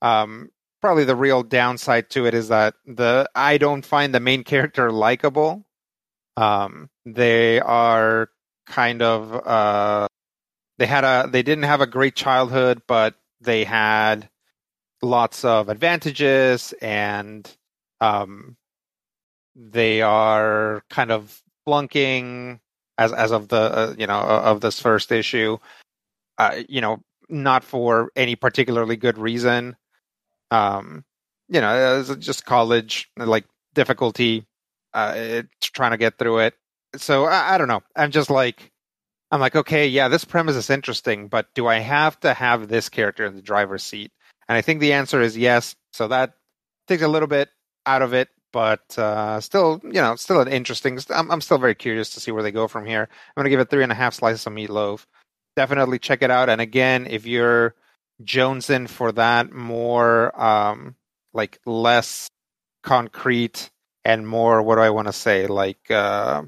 Um, probably the real downside to it is that the I don't find the main character likable. Um, they are kind of uh, they had a they didn't have a great childhood, but they had lots of advantages and um, they are kind of flunking as as of the uh, you know of this first issue. Uh, you know not for any particularly good reason. Um you know it's just college like difficulty uh trying to get through it? So I, I don't know. I'm just like i'm like okay yeah this premise is interesting but do i have to have this character in the driver's seat? And i think the answer is yes. So that takes a little bit out of it but uh, still, you know, still an interesting. I'm, I'm still very curious to see where they go from here. I'm going to give it three and a half slices of meatloaf. Definitely check it out. And again, if you're jonesing for that more um, like less concrete and more what do I want to say like uh,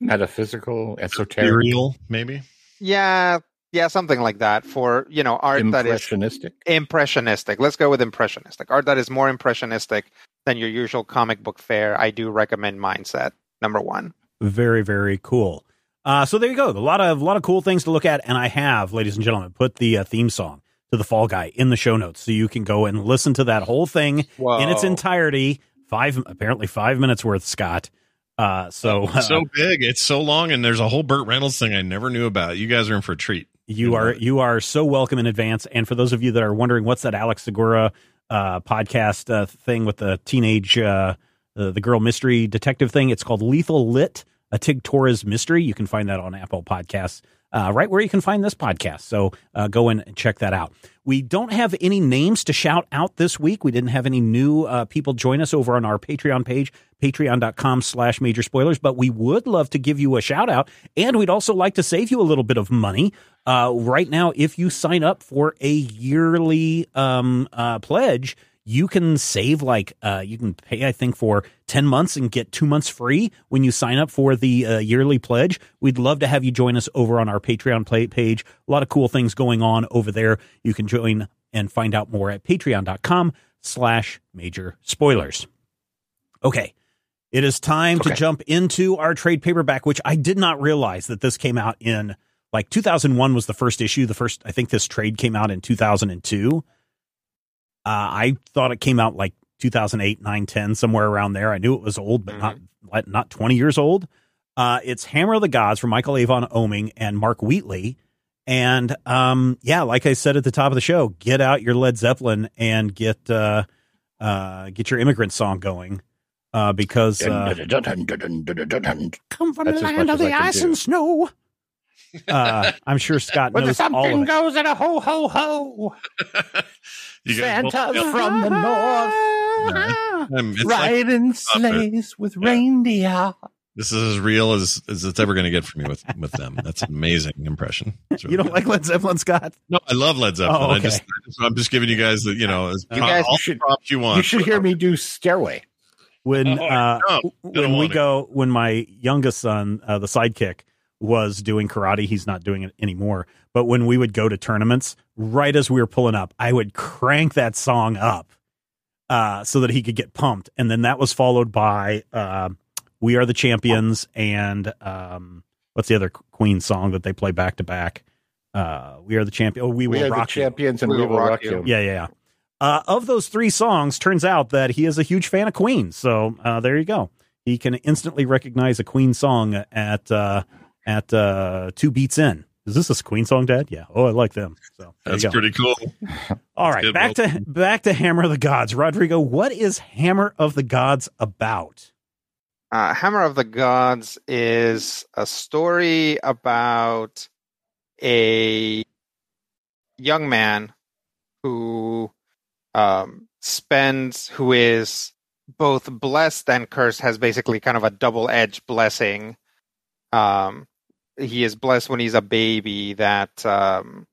Metaphysical, esoteric, Ethereal, maybe. yeah yeah something like that for you know art that is impressionistic. impressionistic. Let's go with impressionistic art that is more impressionistic than your usual comic book fair. I do recommend Mindset number one. Very, very cool. Uh, so there you go. A lot of a lot of cool things to look at, and I have, ladies and gentlemen, put the uh, theme song to the Fall Guy in the show notes, so you can go and listen to that whole thing in its entirety. Five, apparently five minutes worth, Scott. Uh, so uh, so big, it's so long, and there's a whole Burt Reynolds thing I never knew about. You guys are in for a treat. You are you are so welcome in advance. And for those of you that are wondering, what's that Alex Segura uh, podcast uh, thing with the teenage uh, the, the girl mystery detective thing? It's called Lethal Lit, a Tig Torres mystery. You can find that on Apple Podcasts, uh, right where you can find this podcast. So uh, go and check that out. We don't have any names to shout out this week. We didn't have any new uh, people join us over on our Patreon page, patreon.com slash major spoilers, but we would love to give you a shout out. And we'd also like to save you a little bit of money. Uh, right now, if you sign up for a yearly um, uh, pledge, you can save like uh, you can pay, I think, for ten months and get two months free when you sign up for the uh, yearly pledge. We'd love to have you join us over on our Patreon play page. A lot of cool things going on over there. You can join and find out more at Patreon.com/slash Major Spoilers. Okay. It is time to jump into our trade paperback, which I did not realize that this came out in like 2001 was the first issue. The first, I think this trade came out in 2002. Uh, I thought it came out like 2008, 9, 10, somewhere around there. I knew it was old, but not not not 20 years old. Uh, it's Hammer of the Gods from Michael Avon Oeming and Mark Wheatley. And um, yeah, like I said at the top of the show, get out your Led Zeppelin and get uh, uh, get your immigrant song going uh, because uh, come from the land of the ice and snow. Uh, I'm sure Scott Where the knows all something of it. goes in a ho ho ho. You guys both- Santa's from the north, it's like- riding sleighs with reindeer. this is as real as, as it's ever going to get for me with with them. That's an amazing impression. Really You don't good. like Led Zeppelin, Scott? No, I love Led Zeppelin. Oh, I okay. just, I just I'm just giving you guys the you know as You guys all should- the props you want. You should hear me do Stairway. when Oh, uh, no, when we go when my youngest son uh, the sidekick was doing karate he's not doing it anymore but when we would go to tournaments right as we were pulling up i would crank that song up uh, so that he could get pumped and then that was followed by uh, we are the champions and um, what's the other queen song that they play back to back uh, we are the champion oh, we, We will are the rock you. champions and we will rock you. Yeah, yeah, yeah. Uh, of those three songs, turns out that he is a huge fan of Queen. So uh, there you go. He can instantly recognize a Queen song at uh, at uh, two beats in. Is this a Queen song, Dad? Yeah. Oh, I like them. So That's pretty cool. All right, good, back to back to Hammer of the Gods. Rodrigo, what is Hammer of the Gods about? Uh, Hammer of the Gods is a story about a young man who um, spends, who is both blessed and cursed, has basically kind of a double edged blessing. Um, he is blessed when he's a baby that um,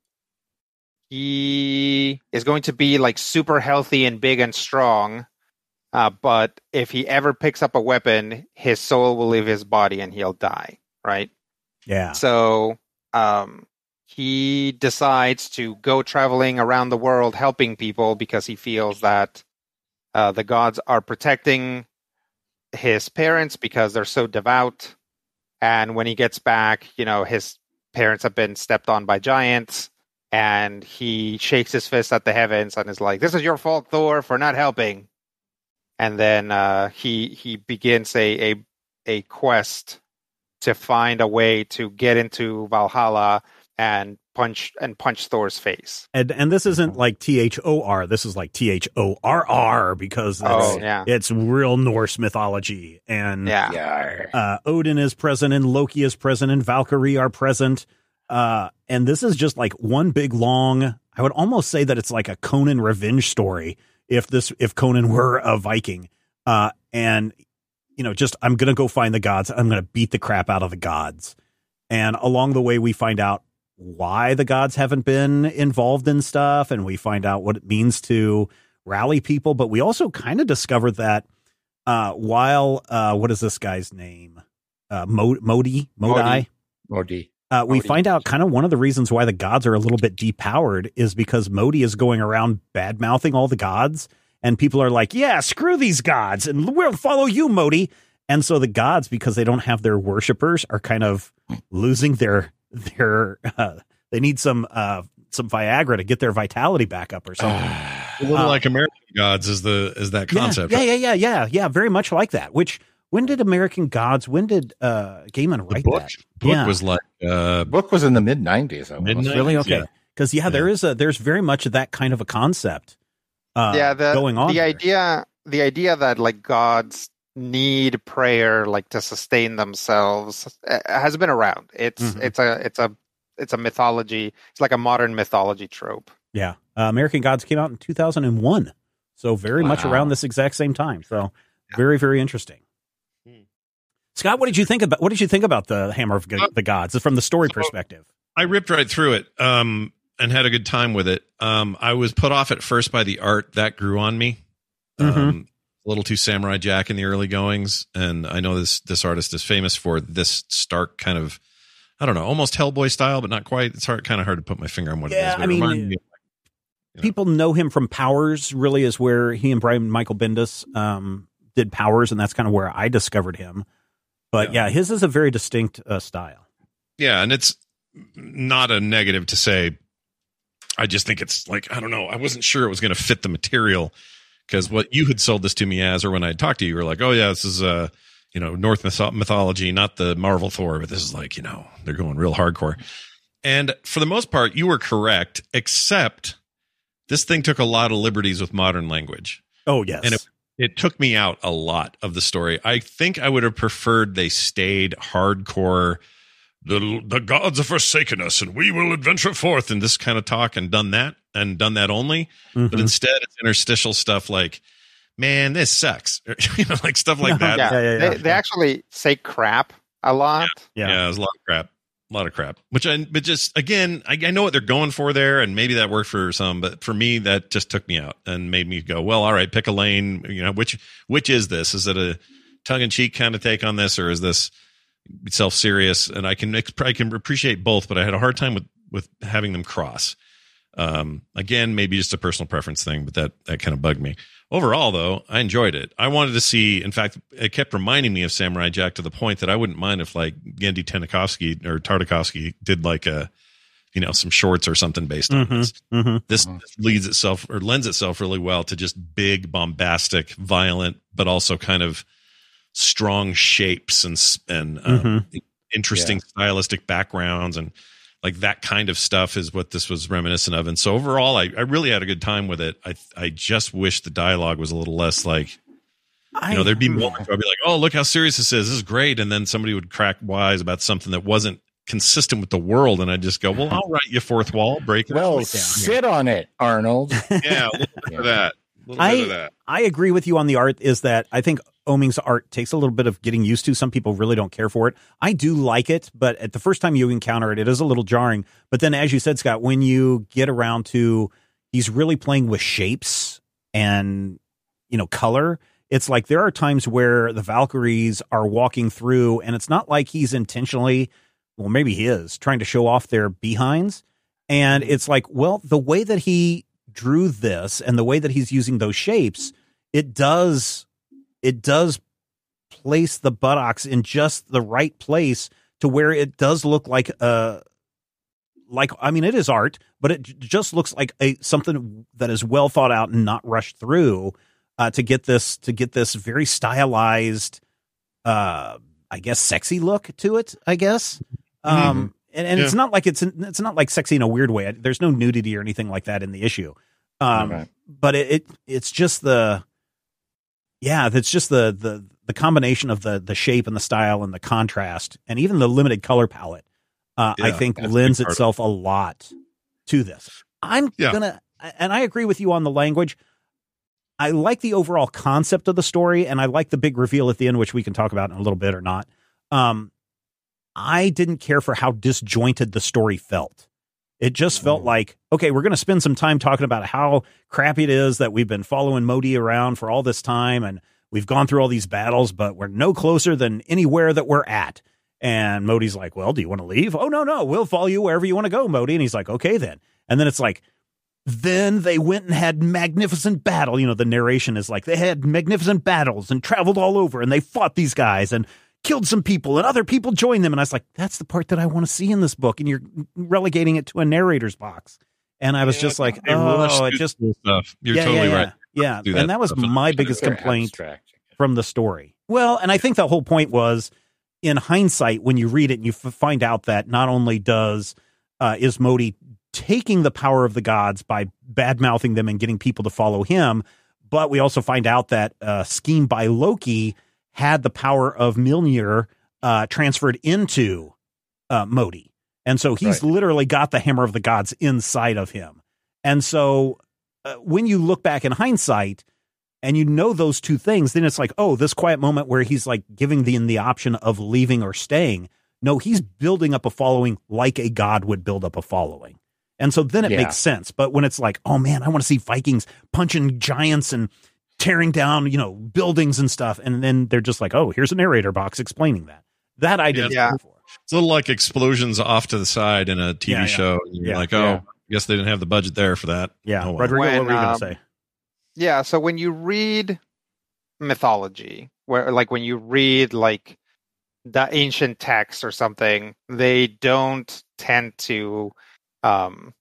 he is going to be like super healthy and big and strong. Uh, but if he ever picks up a weapon, his soul will leave his body and he'll die. Right. Yeah. So um, he decides to go traveling around the world helping people because he feels that uh, the gods are protecting his parents because they're so devout. And when he gets back, you know, his parents have been stepped on by giants. And he shakes his fist at the heavens and is like, "This is your fault, Thor, for not helping." And then uh, he he begins a, a a quest to find a way to get into Valhalla and punch and punch Thor's face. And and this isn't like T H O R. This is like T H O R R because Oh, it's, yeah. it's real Norse mythology. And Yeah. Yeah. uh, Odin is present and Loki is present and Valkyrie are present. Uh, and this is just like one big long. I would almost say that it's like a Conan revenge story. If this, if Conan were a Viking, uh, and you know, just I'm gonna go find the gods. I'm gonna beat the crap out of the gods. And along the way, we find out why the gods haven't been involved in stuff and we find out what it means to rally people. But we also kind of discovered that uh, while, uh, what is this guy's name? Uh, Mo- Modi? Modi? Modi. Uh, we Modi. find out kind of one of the reasons why the gods are a little bit depowered is because Modi is going around bad mouthing all the gods, and people are like, "Yeah, screw these gods, and we'll follow you, Modi." And so the gods, because they don't have their worshippers, are kind of losing their their. Uh, they need some uh, some Viagra to get their vitality back up or something. A little Uh, like American Gods is the is that concept. Yeah, yeah, yeah, yeah, yeah. Very much like that. Which when did American Gods? When did uh, Gaiman The write book, that? book Yeah. was like uh, book was in the mid '90s. Mid-nineties, really okay yeah. because yeah, there is a there's very much of that kind of a concept uh, yeah, the going on. the there. idea the idea that like gods need prayer like to sustain themselves uh, has been around. It's Mhm. it's a it's a it's a mythology. It's like a modern mythology trope. Yeah, uh, American Gods came out in 2001, so very much around this exact same time. So very very interesting. Scott, what did you think about what did you think about the Hammer of Uh, the Gods from the story so- perspective? I ripped right through it um, and had a good time with it. Um, I was put off at first by the art that grew on me. Um, Mhm. A little too Samurai Jack in the early goings, and I know this this artist is famous for this stark kind of, I don't know, almost Hellboy style, but not quite. It's hard, kind of hard to put my finger on what it Yeah, is. but I it mean, me of, Yeah. People know him from Powers. Really, is where he and Brian Michael Bendis um, did Powers, and that's kind of where I discovered him. But yeah, Yeah. his is a very distinct uh, style. yeah, and it's not a negative to say. I just think it's like I don't know. I wasn't sure it was going to fit the material because what you had sold this to me as, or when I talked to you, you were like, "Oh yeah, this is uh, you know Norse mythology, not the Marvel Thor, but this is like you know they're going real hardcore." And for the most part, you were correct, except this thing took a lot of liberties with modern language Oh yes, and it, it took me out a lot of the story. I think I would have preferred they stayed hardcore. The the gods have forsaken us, and we will adventure forth in this kind of talk, and done that, and done that only. But Mhm. instead, it's interstitial stuff like, "Man, this sucks," you know, like stuff like that. Yeah, yeah, yeah, they yeah. they actually say crap a lot. yeah. Yeah, it was a lot of crap. A lot of crap. Which I, but just again, I, I know what they're going for there, and maybe that worked for some, but for me, that just took me out and made me go, well, all right, pick a lane. You know, which which is this? Is it a tongue in cheek kind of take on this, or is this self serious? And I can I can appreciate both, but I had a hard time with with having them cross. Um, again, maybe just a personal preference thing, but that that kind of bugged me. Overall, though, I enjoyed it. I wanted to see. In fact, it kept reminding me of Samurai Jack to the point that I wouldn't mind if like Genndy Tartakovsky or Tartakovsky did like a, you know, some shorts or something based on Mhm. this. hmm This leads itself or lends itself really well to just big, bombastic, violent, but also kind of strong shapes and and um, interesting stylistic backgrounds and like that kind of stuff is what this was reminiscent of. And so overall, I, I really had a good time with it. I I just wish the dialogue was a little less like you know there'd be moments where I'd be like, oh look how serious this is, this is great, and then somebody would crack wise about something that wasn't consistent with the world, and I'd just go, well, I'll write you fourth wall, break it. Well, down sit on it, Arnold. yeah, a little bit of that. I- bit of that. I agree with you on the art. Is that I think Oeming's art takes a little bit of getting used to. Some people really don't care for it. I do like it, but at the first time you encounter it, it is a little jarring. But then, as you said, Scott, when you get around to he's really playing with shapes and you know color. It's like there are times where the Valkyries are walking through, and it's not like he's intentionally, well, maybe he is trying to show off their behinds. And it's like, well, the way that he drew this and the way that he's using those shapes, it does it does place the buttocks in just the right place to where it does look like a like I mean it is art, but it j- just looks like a something that is well thought out and not rushed through uh, to get this to get this very stylized, uh, I guess sexy look to it. I guess, um, and, and it's not like it's it's not like sexy in a weird way. There's no nudity or anything like that in the issue, um, Right. but it, it it's just the yeah, it's just the the the combination of the the shape and the style and the contrast and even the limited color palette. Uh, I think lends part of it. itself a lot to this. I'm Yeah. gonna, and I agree with you on the language. I like the overall concept of the story, and I like the big reveal at the end, which we can talk about in a little bit or not. Um, I didn't care for how disjointed the story felt. It just felt mm. like, okay, we're going to spend some time talking about how crappy it is that we've been following Modi around for all this time and we've gone through all these battles, but we're no closer than anywhere that we're at. And Modi's like, well, do you want to leave? Oh, no, no, we'll follow you wherever you want to go, Modi. And he's like, okay, then. And then it's like, then they went and had magnificent battle. You know, the narration is like they had magnificent battles and traveled all over and they fought these guys and killed some people and other people joined them. And I was like, that's the part that I want to see in this book. And you're relegating it to a narrator's box. And I was Yeah, just like, oh, it just, stuff. You're yeah, totally yeah, right. Yeah. Do And that was stuff in the my biggest complaint from the story. Well, and I think the whole point was in hindsight, when you read it and you f- find out that not only does uh, is Modi taking the power of the gods by bad mouthing them and getting people to follow him, but we also find out that uh, scheme by Loki had the power of Mjolnir uh, transferred into uh, Modi. And so he's Right. literally got the hammer of the gods inside of him. And so uh, when you look back in hindsight and you know those two things, then it's like, oh, this quiet moment where he's like giving the, the option of leaving or staying. No, he's building up a following like a god would build up a following. And so then it Yeah. makes sense. But when it's like, oh man, I want to see Vikings punching giants and tearing down, you know, buildings and stuff. And then they're just like, oh, here's a narrator box explaining that. That I didn't Yeah. care for. It's a little like explosions off to the side in a TV Yeah, yeah. show. You're Yeah, like, oh, yeah. I guess they didn't have the budget there for that. Yeah. Oh, well. Rodrigo, what were you going um, to say? Yeah, so when you read mythology, where like when you read like the ancient texts or something, they don't tend to um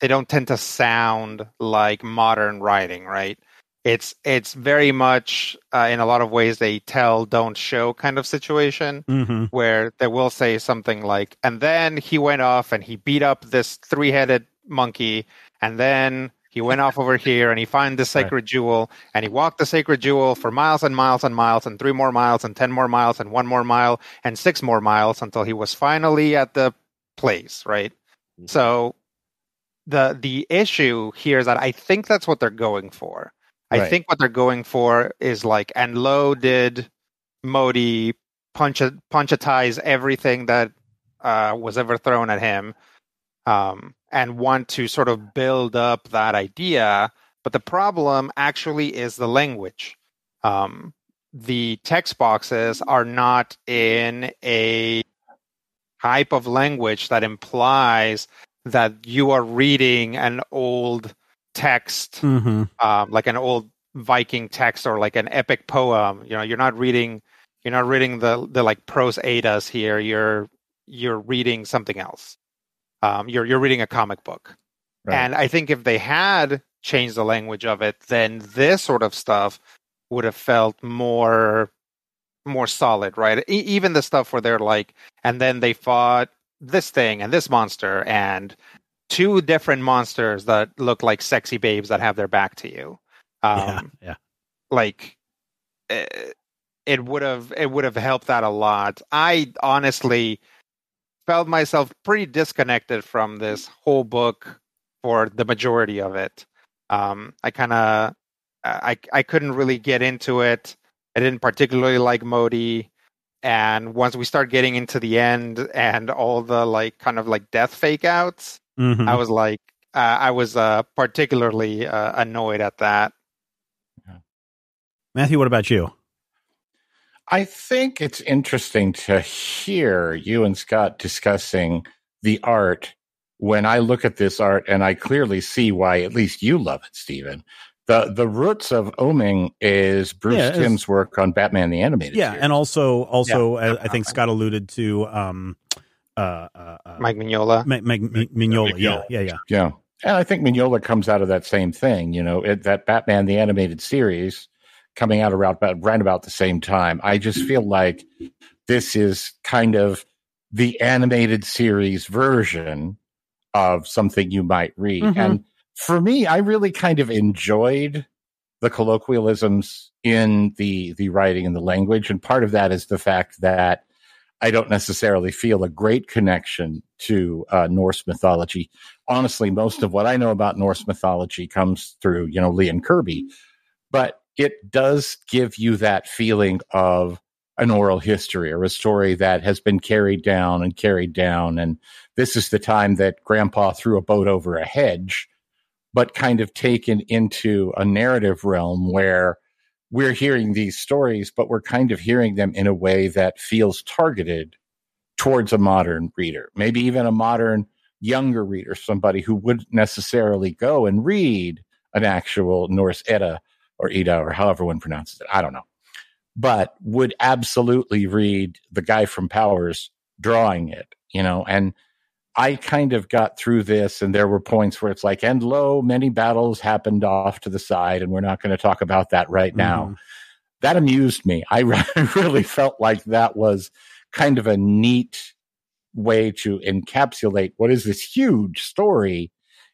they don't tend to sound like modern writing, right? It's it's very much uh, in a lot of ways a tell don't show kind of situation Mm-hmm. where they will say something like, and then he went off and he beat up this three headed monkey, and then he went off over here and he found the sacred jewel, and he walked the sacred jewel for miles and miles and miles, and three more miles, and ten more miles, and one more mile, and six more miles until he was finally at the place, right? So the the issue here is that I think that's what they're going for. I Right. think what they're going for is like, and Lowe did Modi punch punchatize everything that uh, was ever thrown at him, um, and want to sort of build up that idea. But the problem actually is the language. Um, the text boxes are not in a type of language that implies that you are reading an old text Mm-hmm. um, like an old Viking text or like an epic poem. You know, you're not reading you're not reading the the like prose Eddas here. You're you're reading something else. Um, you're you're reading a comic book. Right. And I think if they had changed the language of it, then this sort of stuff would have felt more more solid, right? E- even the stuff where they're like, and then they fought this thing and this monster and two different monsters that look like sexy babes that have their back to you. Um, yeah. Yeah. like eh, it would have it would have helped that a lot. I honestly felt myself pretty disconnected from this whole book for the majority of it. Um, I kind of I I couldn't really get into it. I didn't particularly like Modi. And once we start getting into the end and all the like kind of like death fake outs, Mhm. I was like, uh, I was uh, particularly uh, annoyed at that. Matthew, what about you? I think it's interesting to hear you and Scott discussing the art when I look at this art and I clearly see why at least you love it, Stephen. The the roots of Oeming is Bruce Yeah, it's- Timm's work on Batman the Animated Yeah, Series. and also also uh, I think Scott alluded to um uh uh, uh Mike Mignola. Ma- Ma- Mi- Mignola. Yeah, yeah, yeah. Yeah. And I think Mignola comes out of that same thing, you know, it, that Batman the Animated Series coming out around about right about the same time. I just feel like this is kind of the animated series version of something you might read. Mhm. And for me, I really kind of enjoyed the colloquialisms in the the writing and the language. And part of that is the fact that I don't necessarily feel a great connection to uh, Norse mythology. Honestly, most of what I know about Norse mythology comes through, you know, Lee and Kirby, but it does give you that feeling of an oral history or a story that has been carried down and carried down. And this is the time that grandpa threw a boat over a hedge, but kind of taken into a narrative realm where we're hearing these stories, but we're kind of hearing them in a way that feels targeted towards a modern reader, maybe even a modern younger reader, somebody who wouldn't necessarily go and read an actual Norse Edda or Ida or however one pronounces it. I don't know but would absolutely read the guy from Powers drawing it, you know, and I kind of got through this and there were points where it's like, and lo, many battles happened off to the side, and we're not going to talk about that right now. Mm. That amused me. I really felt like that was kind of a neat way to encapsulate what is this huge story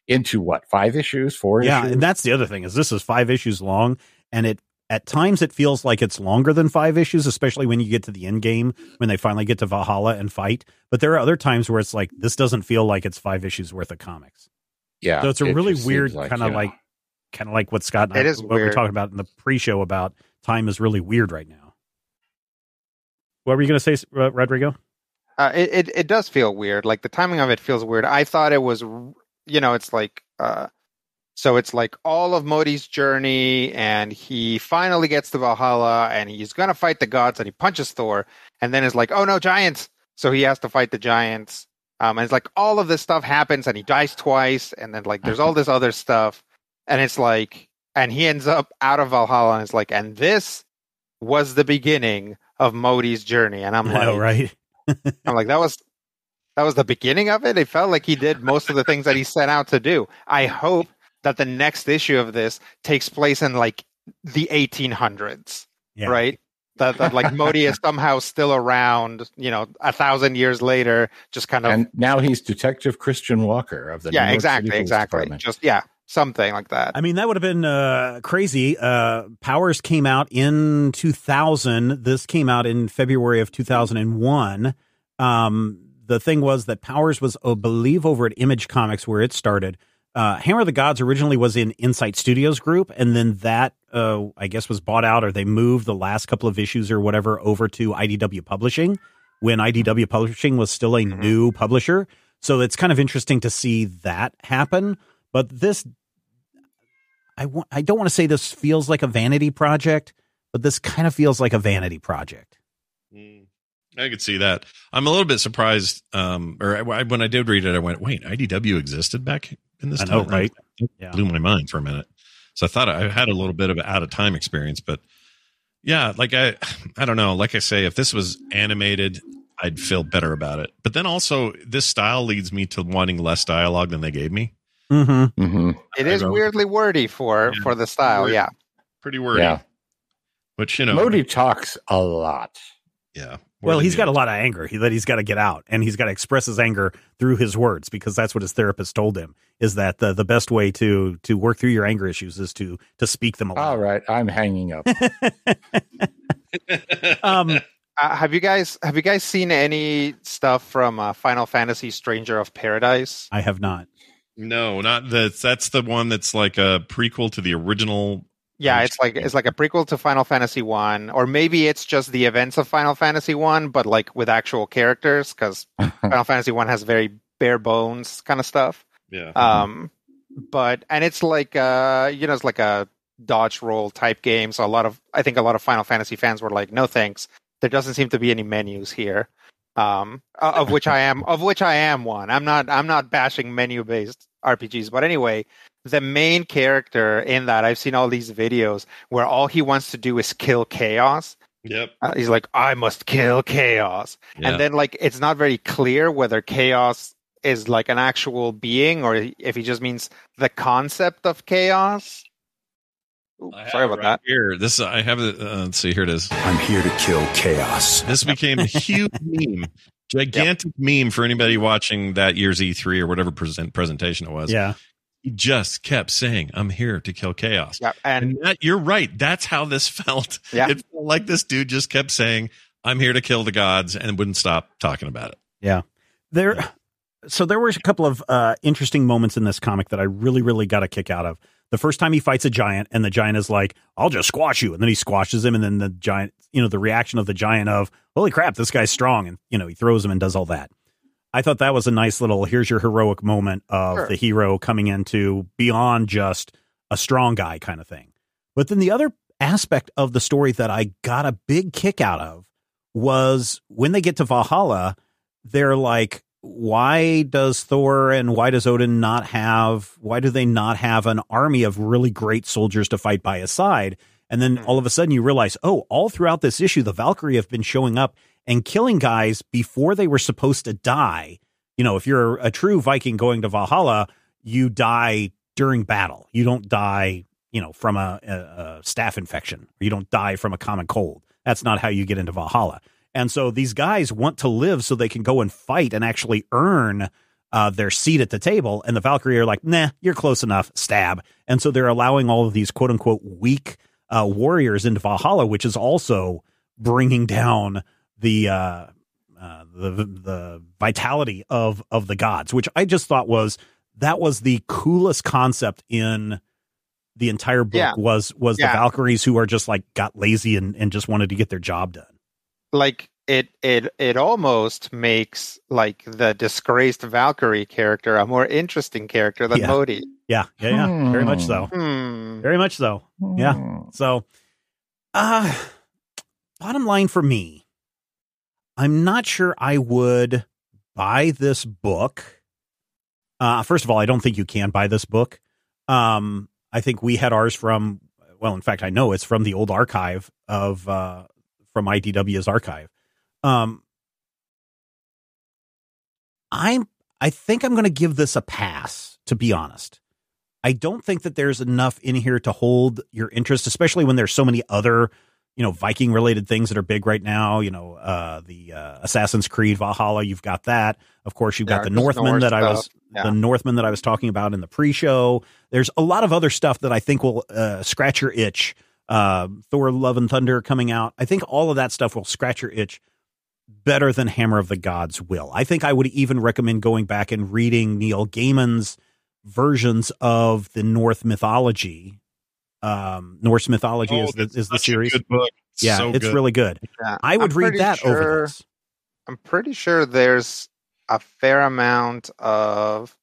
into what five issues, four yeah, issues? and that's the other thing is this is five issues long, and it at times, it feels like it's longer than five issues, especially when you get to the end game, when they finally get to Valhalla and fight. But there are other times where it's like, this doesn't feel like it's five issues worth of comics. Yeah. So it's a it really weird like, kind of like, kind of like what Scott and It I, is what we we're talking about in the pre-show about time is really weird right now. What were you going to say, uh, Rodrigo? Uh, it, it it does feel weird. Like the timing of it feels weird. I thought it was, you know, it's like, uh, so it's like all of Modi's journey, and he finally gets to Valhalla, and he's gonna fight the gods, and he punches Thor, and then it's like, oh no, giants! So he has to fight the giants. Um, and it's like all of this stuff happens, and he dies twice, and then like there's all this other stuff, and it's like, and he ends up out of Valhalla, and it's like, and this was the beginning of Modi's journey, and I'm like, know, right? I'm like, that was that was the beginning of it. It felt like he did most of the things that he set out to do. I hope that the next issue of this takes place in like the 1800s, Yeah. right? That, that like Modi is somehow still around, you know, a thousand years later, just kind of And now he's Detective Christian Walker of the New yeah, York exactly, City exactly. Department. Just yeah, something like that. I mean, that would have been uh, crazy. Uh, Powers came out in 2000. This came out in February of 2001. Um, the thing was that Powers was, I believe, over at Image Comics where it started. Uh, Hammer of the Gods originally was in Insight Studios Group, and then that, uh, I guess, was bought out or they moved the last couple of issues or whatever over to IDW Publishing when IDW Publishing was still a new publisher. So it's kind of interesting to see that happen. But this I want I don't want to say this feels like a vanity project, but this kind of feels like a vanity project. Mm, I could see that. I'm a little bit surprised. Um, or I, when I did read it, I went, "Wait, IDW existed back in this I time?" know, right? It Yeah. blew my mind for a minute. So I thought I had a little bit of an out of time experience, but yeah, like I, I don't know. Like I say, if this was animated, I'd feel better about it. But then also, this style leads me to wanting less dialogue than they gave me. Mm-hmm. hmm it is I don't- weirdly wordy for Yeah. for the style. Weird. Yeah, Pretty wordy. Yeah. Which you know, Modi talks a lot. yeah. Well, he's got a lot of anger that he's got to get out, and he's got to express his anger through his words because that's what his therapist told him is that the, the best way to to work through your anger issues is to to speak them All aloud. right, I'm hanging up. Um, uh, have you guys have you guys seen any stuff from uh, Final Fantasy: Stranger of Paradise? I have not. No, not that. That's the one that's like a prequel to the original. Yeah, it's like it's like a prequel to Final Fantasy One, or maybe it's just the events of Final Fantasy One, but like with actual characters, because Final Fantasy One has very bare bones kind of stuff. Yeah. Um, but and it's like uh, you know, it's like a dodge roll type game. So a lot of I think a lot of Final Fantasy fans were like, no thanks. There doesn't seem to be any menus here. Um, of which I am of which I am one. I'm not I'm not bashing menu based RPGs, but anyway, the main character in that I've seen all these videos where all he wants to do is kill chaos. Yep. Uh, he's like, I must kill chaos. Yeah. And then like it's not very clear whether chaos is like an actual being or if he just means the concept of chaos. Ooh, sorry about right that. Here, this I have it. Uh, let's see. Here it is. I'm here to kill chaos. This became a huge meme, gigantic meme for anybody watching that year's E3 or whatever present presentation it was. Yeah, He just kept saying, "I'm here to kill chaos." Yeah, and And that, you're right. That's how this felt. Yeah. It felt like this dude just kept saying, "I'm here to kill the gods," and wouldn't stop talking about it. yeah. There. So there were a couple of uh, interesting moments in this comic that I really, really got a kick out of. The first time he fights a giant, and the giant is like, "I'll just squash you," and then he squashes him, and then the giant, you know, the reaction of the giant of, "Holy crap, this guy's strong," and you know, he throws him and does all that. I thought that was a nice little here's your heroic moment of Sure. the hero coming into beyond just a strong guy kind of thing. But then the other aspect of the story that I got a big kick out of was when they get to Valhalla, they're like, why does Thor and why does Odin not have, why do they not have an army of really great soldiers to fight by his side? And then hmm. all of a sudden you realize, oh, all throughout this issue, the Valkyrie have been showing up and killing guys before they were supposed to die. You know, if you're a true Viking going to Valhalla, you die during battle. You don't die, you know, from a, a, a staph infection, or you don't die from a common cold. That's not how you get into Valhalla. And so these guys want to live so they can go and fight and actually earn uh, their seat at the table. And the Valkyrie are like, nah, you're close enough, stab. And so they're allowing all of these quote unquote weak uh, warriors into Valhalla, which is also bringing down the uh, uh, the the vitality of of the gods, which I just thought was that was the coolest concept in the entire book Yeah. was was Yeah. the Valkyries who are just like got lazy and, and just wanted to get their job done. like it it it almost makes like the disgraced Valkyrie character a more interesting character than Yeah. Modi. Yeah, yeah, yeah, very much so, Hmm. very much so. Yeah. So, uh, bottom line for me, I'm not sure I would buy this book. Uh, first of all, I don't think you can buy this book. Um, I think we had ours from, well, in fact, I know it's from the old archive of, uh, from IDW's archive. Um, I'm, I think I'm going to give this a pass, to be honest. I don't think that there's enough in here to hold your interest, especially when there's so many other, you know, Viking related things that are big right now. You know, uh, the uh, Assassin's Creed Valhalla, you've got that. Of course, you've got the Northmen Northman Norse that I was. Yeah. the Northmen that I was talking about in the pre-show. There's a lot of other stuff that I think will uh, scratch your itch. Uh, Thor: Love and Thunder coming out. I think all of that stuff will scratch your itch better than Hammer of the Gods will. I think I would even recommend going back and reading Neil Gaiman's versions of the North mythology. Um, Norse mythology Oh, is the, is the series. good book. Yeah, So it's good. really good. Yeah. I would I'm read pretty that over this. I'm pretty sure there's a fair amount of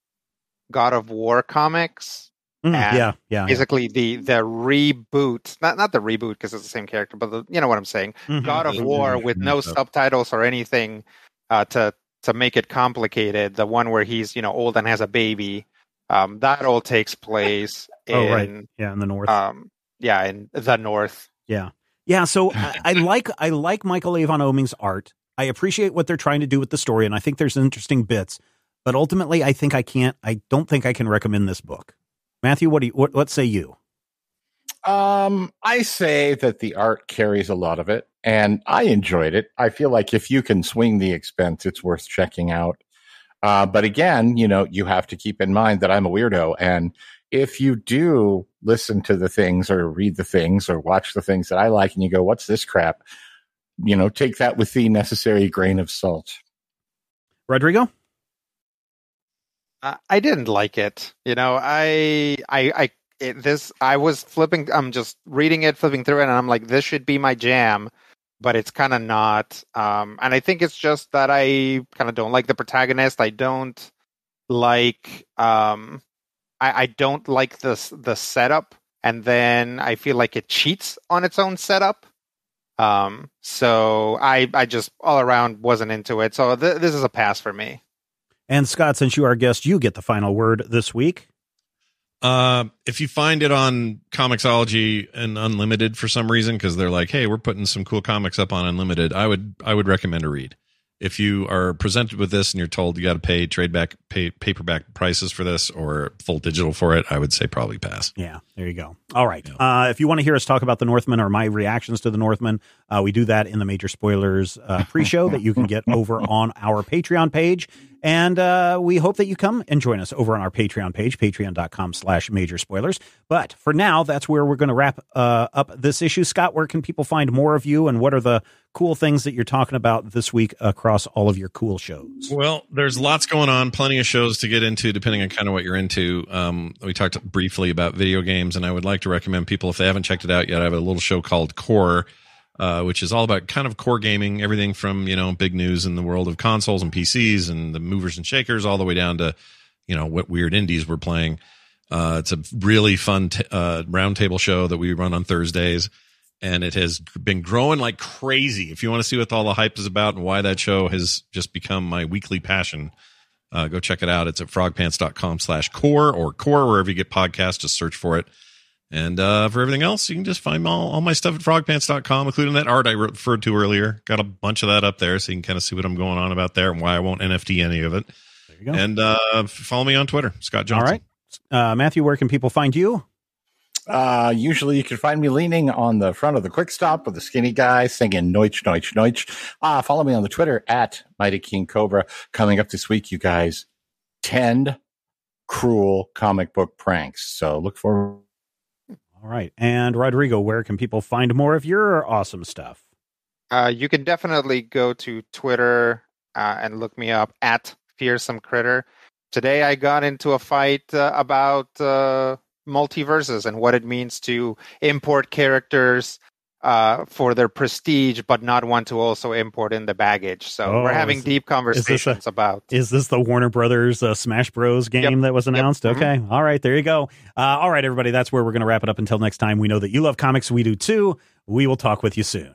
God of War comics. Mm, and yeah, yeah, yeah. Basically, the the reboot, not not the reboot because it's the same character, but the, you know what I'm saying. Mhm. God of. War with no subtitles or anything uh, to to make it complicated. The one where he's you know old and has a baby. Um, that all takes place in Oh, right. Yeah, in the north. um, yeah in the north. Yeah. Yeah. So I, I like I like Michael Avon Oeming's art. I appreciate what they're trying to do with the story, and I think there's interesting bits. But ultimately, I think I can't. I don't think I can recommend this book. Matthew, what do you what, what say you? Um, I say that the art carries a lot of it, and I enjoyed it. I feel like if you can swing the expense, it's worth checking out. Uh, but again, you know, you have to keep in mind that I'm a weirdo, and if you do listen to the things or read the things or watch the things that I like, and you go, "What's this crap?" You know, take that with the necessary grain of salt. Rodrigo? I I didn't like it. You know, I I I it, this I was flipping. I'm just reading it, flipping through it, and I'm like, this should be my jam, but it's kind of not. Um, and I think it's just that I kind of don't like the protagonist. I don't like. Um, I I don't like the the setup, and then I feel like it cheats on its own setup. Um, so I I just all around wasn't into it. So th- this is a pass for me. And Scott, since you are guest, you get the final word this week. Uh, if you find it on Comixology and Unlimited for some reason, because they're like, "Hey, we're putting some cool comics up on Unlimited," I would I would recommend a read. If you are presented with this and you're told you got to pay trade back pay paperback prices for this or full digital for it, I would say probably pass. Yeah, there you go. All right. Uh, if you want to hear us talk about the Northman or my reactions to the Northman, uh, we do that in the major spoilers uh, pre-show that you can get over on our Patreon page. And uh, we hope that you come and join us over on our Patreon page, patreon.com slash major spoilers. But for now, that's where we're going to wrap uh, up this issue. Scott, where can people find more of you and what are the cool things that you're talking about this week across all of your cool shows? Well, there's lots going on, plenty of shows to get into, depending on kind of what you're into. Um, we talked briefly about video games, and I would like to recommend people, if they haven't checked it out yet, I have a little show called Core uh, which is all about kind of core gaming, everything from you know big news in the world of consoles and PCs and the movers and shakers, all the way down to you know what weird indies we're playing. Uh, it's a really fun t- uh, roundtable show that we run on Thursdays, and it has been growing like crazy. If you want to see what all the hype is about and why that show has just become my weekly passion, uh, go check it out. It's at frogpants.com slash core or core, wherever you get podcasts, just search for it. And uh, for everything else, you can just find all, all my stuff at frogpants.com, including that art I referred to earlier. Got a bunch of that up there so you can kind of see what I'm going on about there and why I won't NFT any of it. There you go. And uh, follow me on Twitter, Scott Johnson. All right. Uh, Matthew, where can people find you? Uh, usually you can find me leaning on the front of the quick stop with a skinny guy singing Noich, Noich, Noich. Uh, follow me on the Twitter at Mighty King Cobra. Coming up this week, you guys, 10 cruel comic book pranks. So look forward all right. And Rodrigo, where can people find more of your awesome stuff? Uh, you can definitely go to Twitter uh, and look me up at Fearsome Critter. Today I got into a fight uh, about uh, multiverses and what it means to import characters uh, for their prestige, but not want to also import in the baggage. So Oh, we're having is- deep conversations about. Is this the Warner Brothers uh, Smash Bros game Yep. that was announced? Mhm. Okay. All right. There you go. Uh, all right, everybody. That's where we're going to wrap it up. Until next time, we know that you love comics. We do too. We will talk with you soon.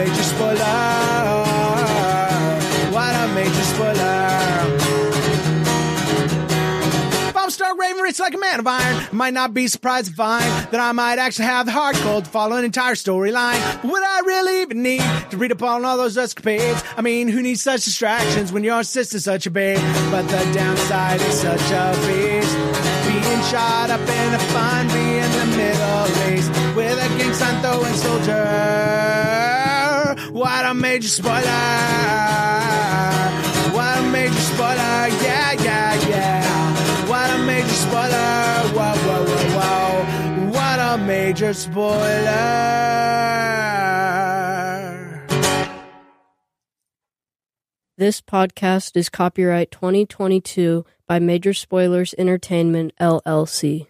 What a major spoiler. What a major spoiler. If I'm Stark Raven, it's like a man of iron. Might not be surprised to find that I might actually have the hard code to follow an entire storyline. Would I really even need to read up on all those escapades? I mean, who needs such distractions when your sister's such a babe? But the downside is such a beast. Being shot up in a fun bee in the Middle East with a gang throwing soldier. What a major spoiler! What a major spoiler! Yeah, yeah, yeah! What a major spoiler! Whoa, whoa, whoa, whoa! What a major spoiler! This podcast is copyright 2022 by Major Spoilers Entertainment, LLC.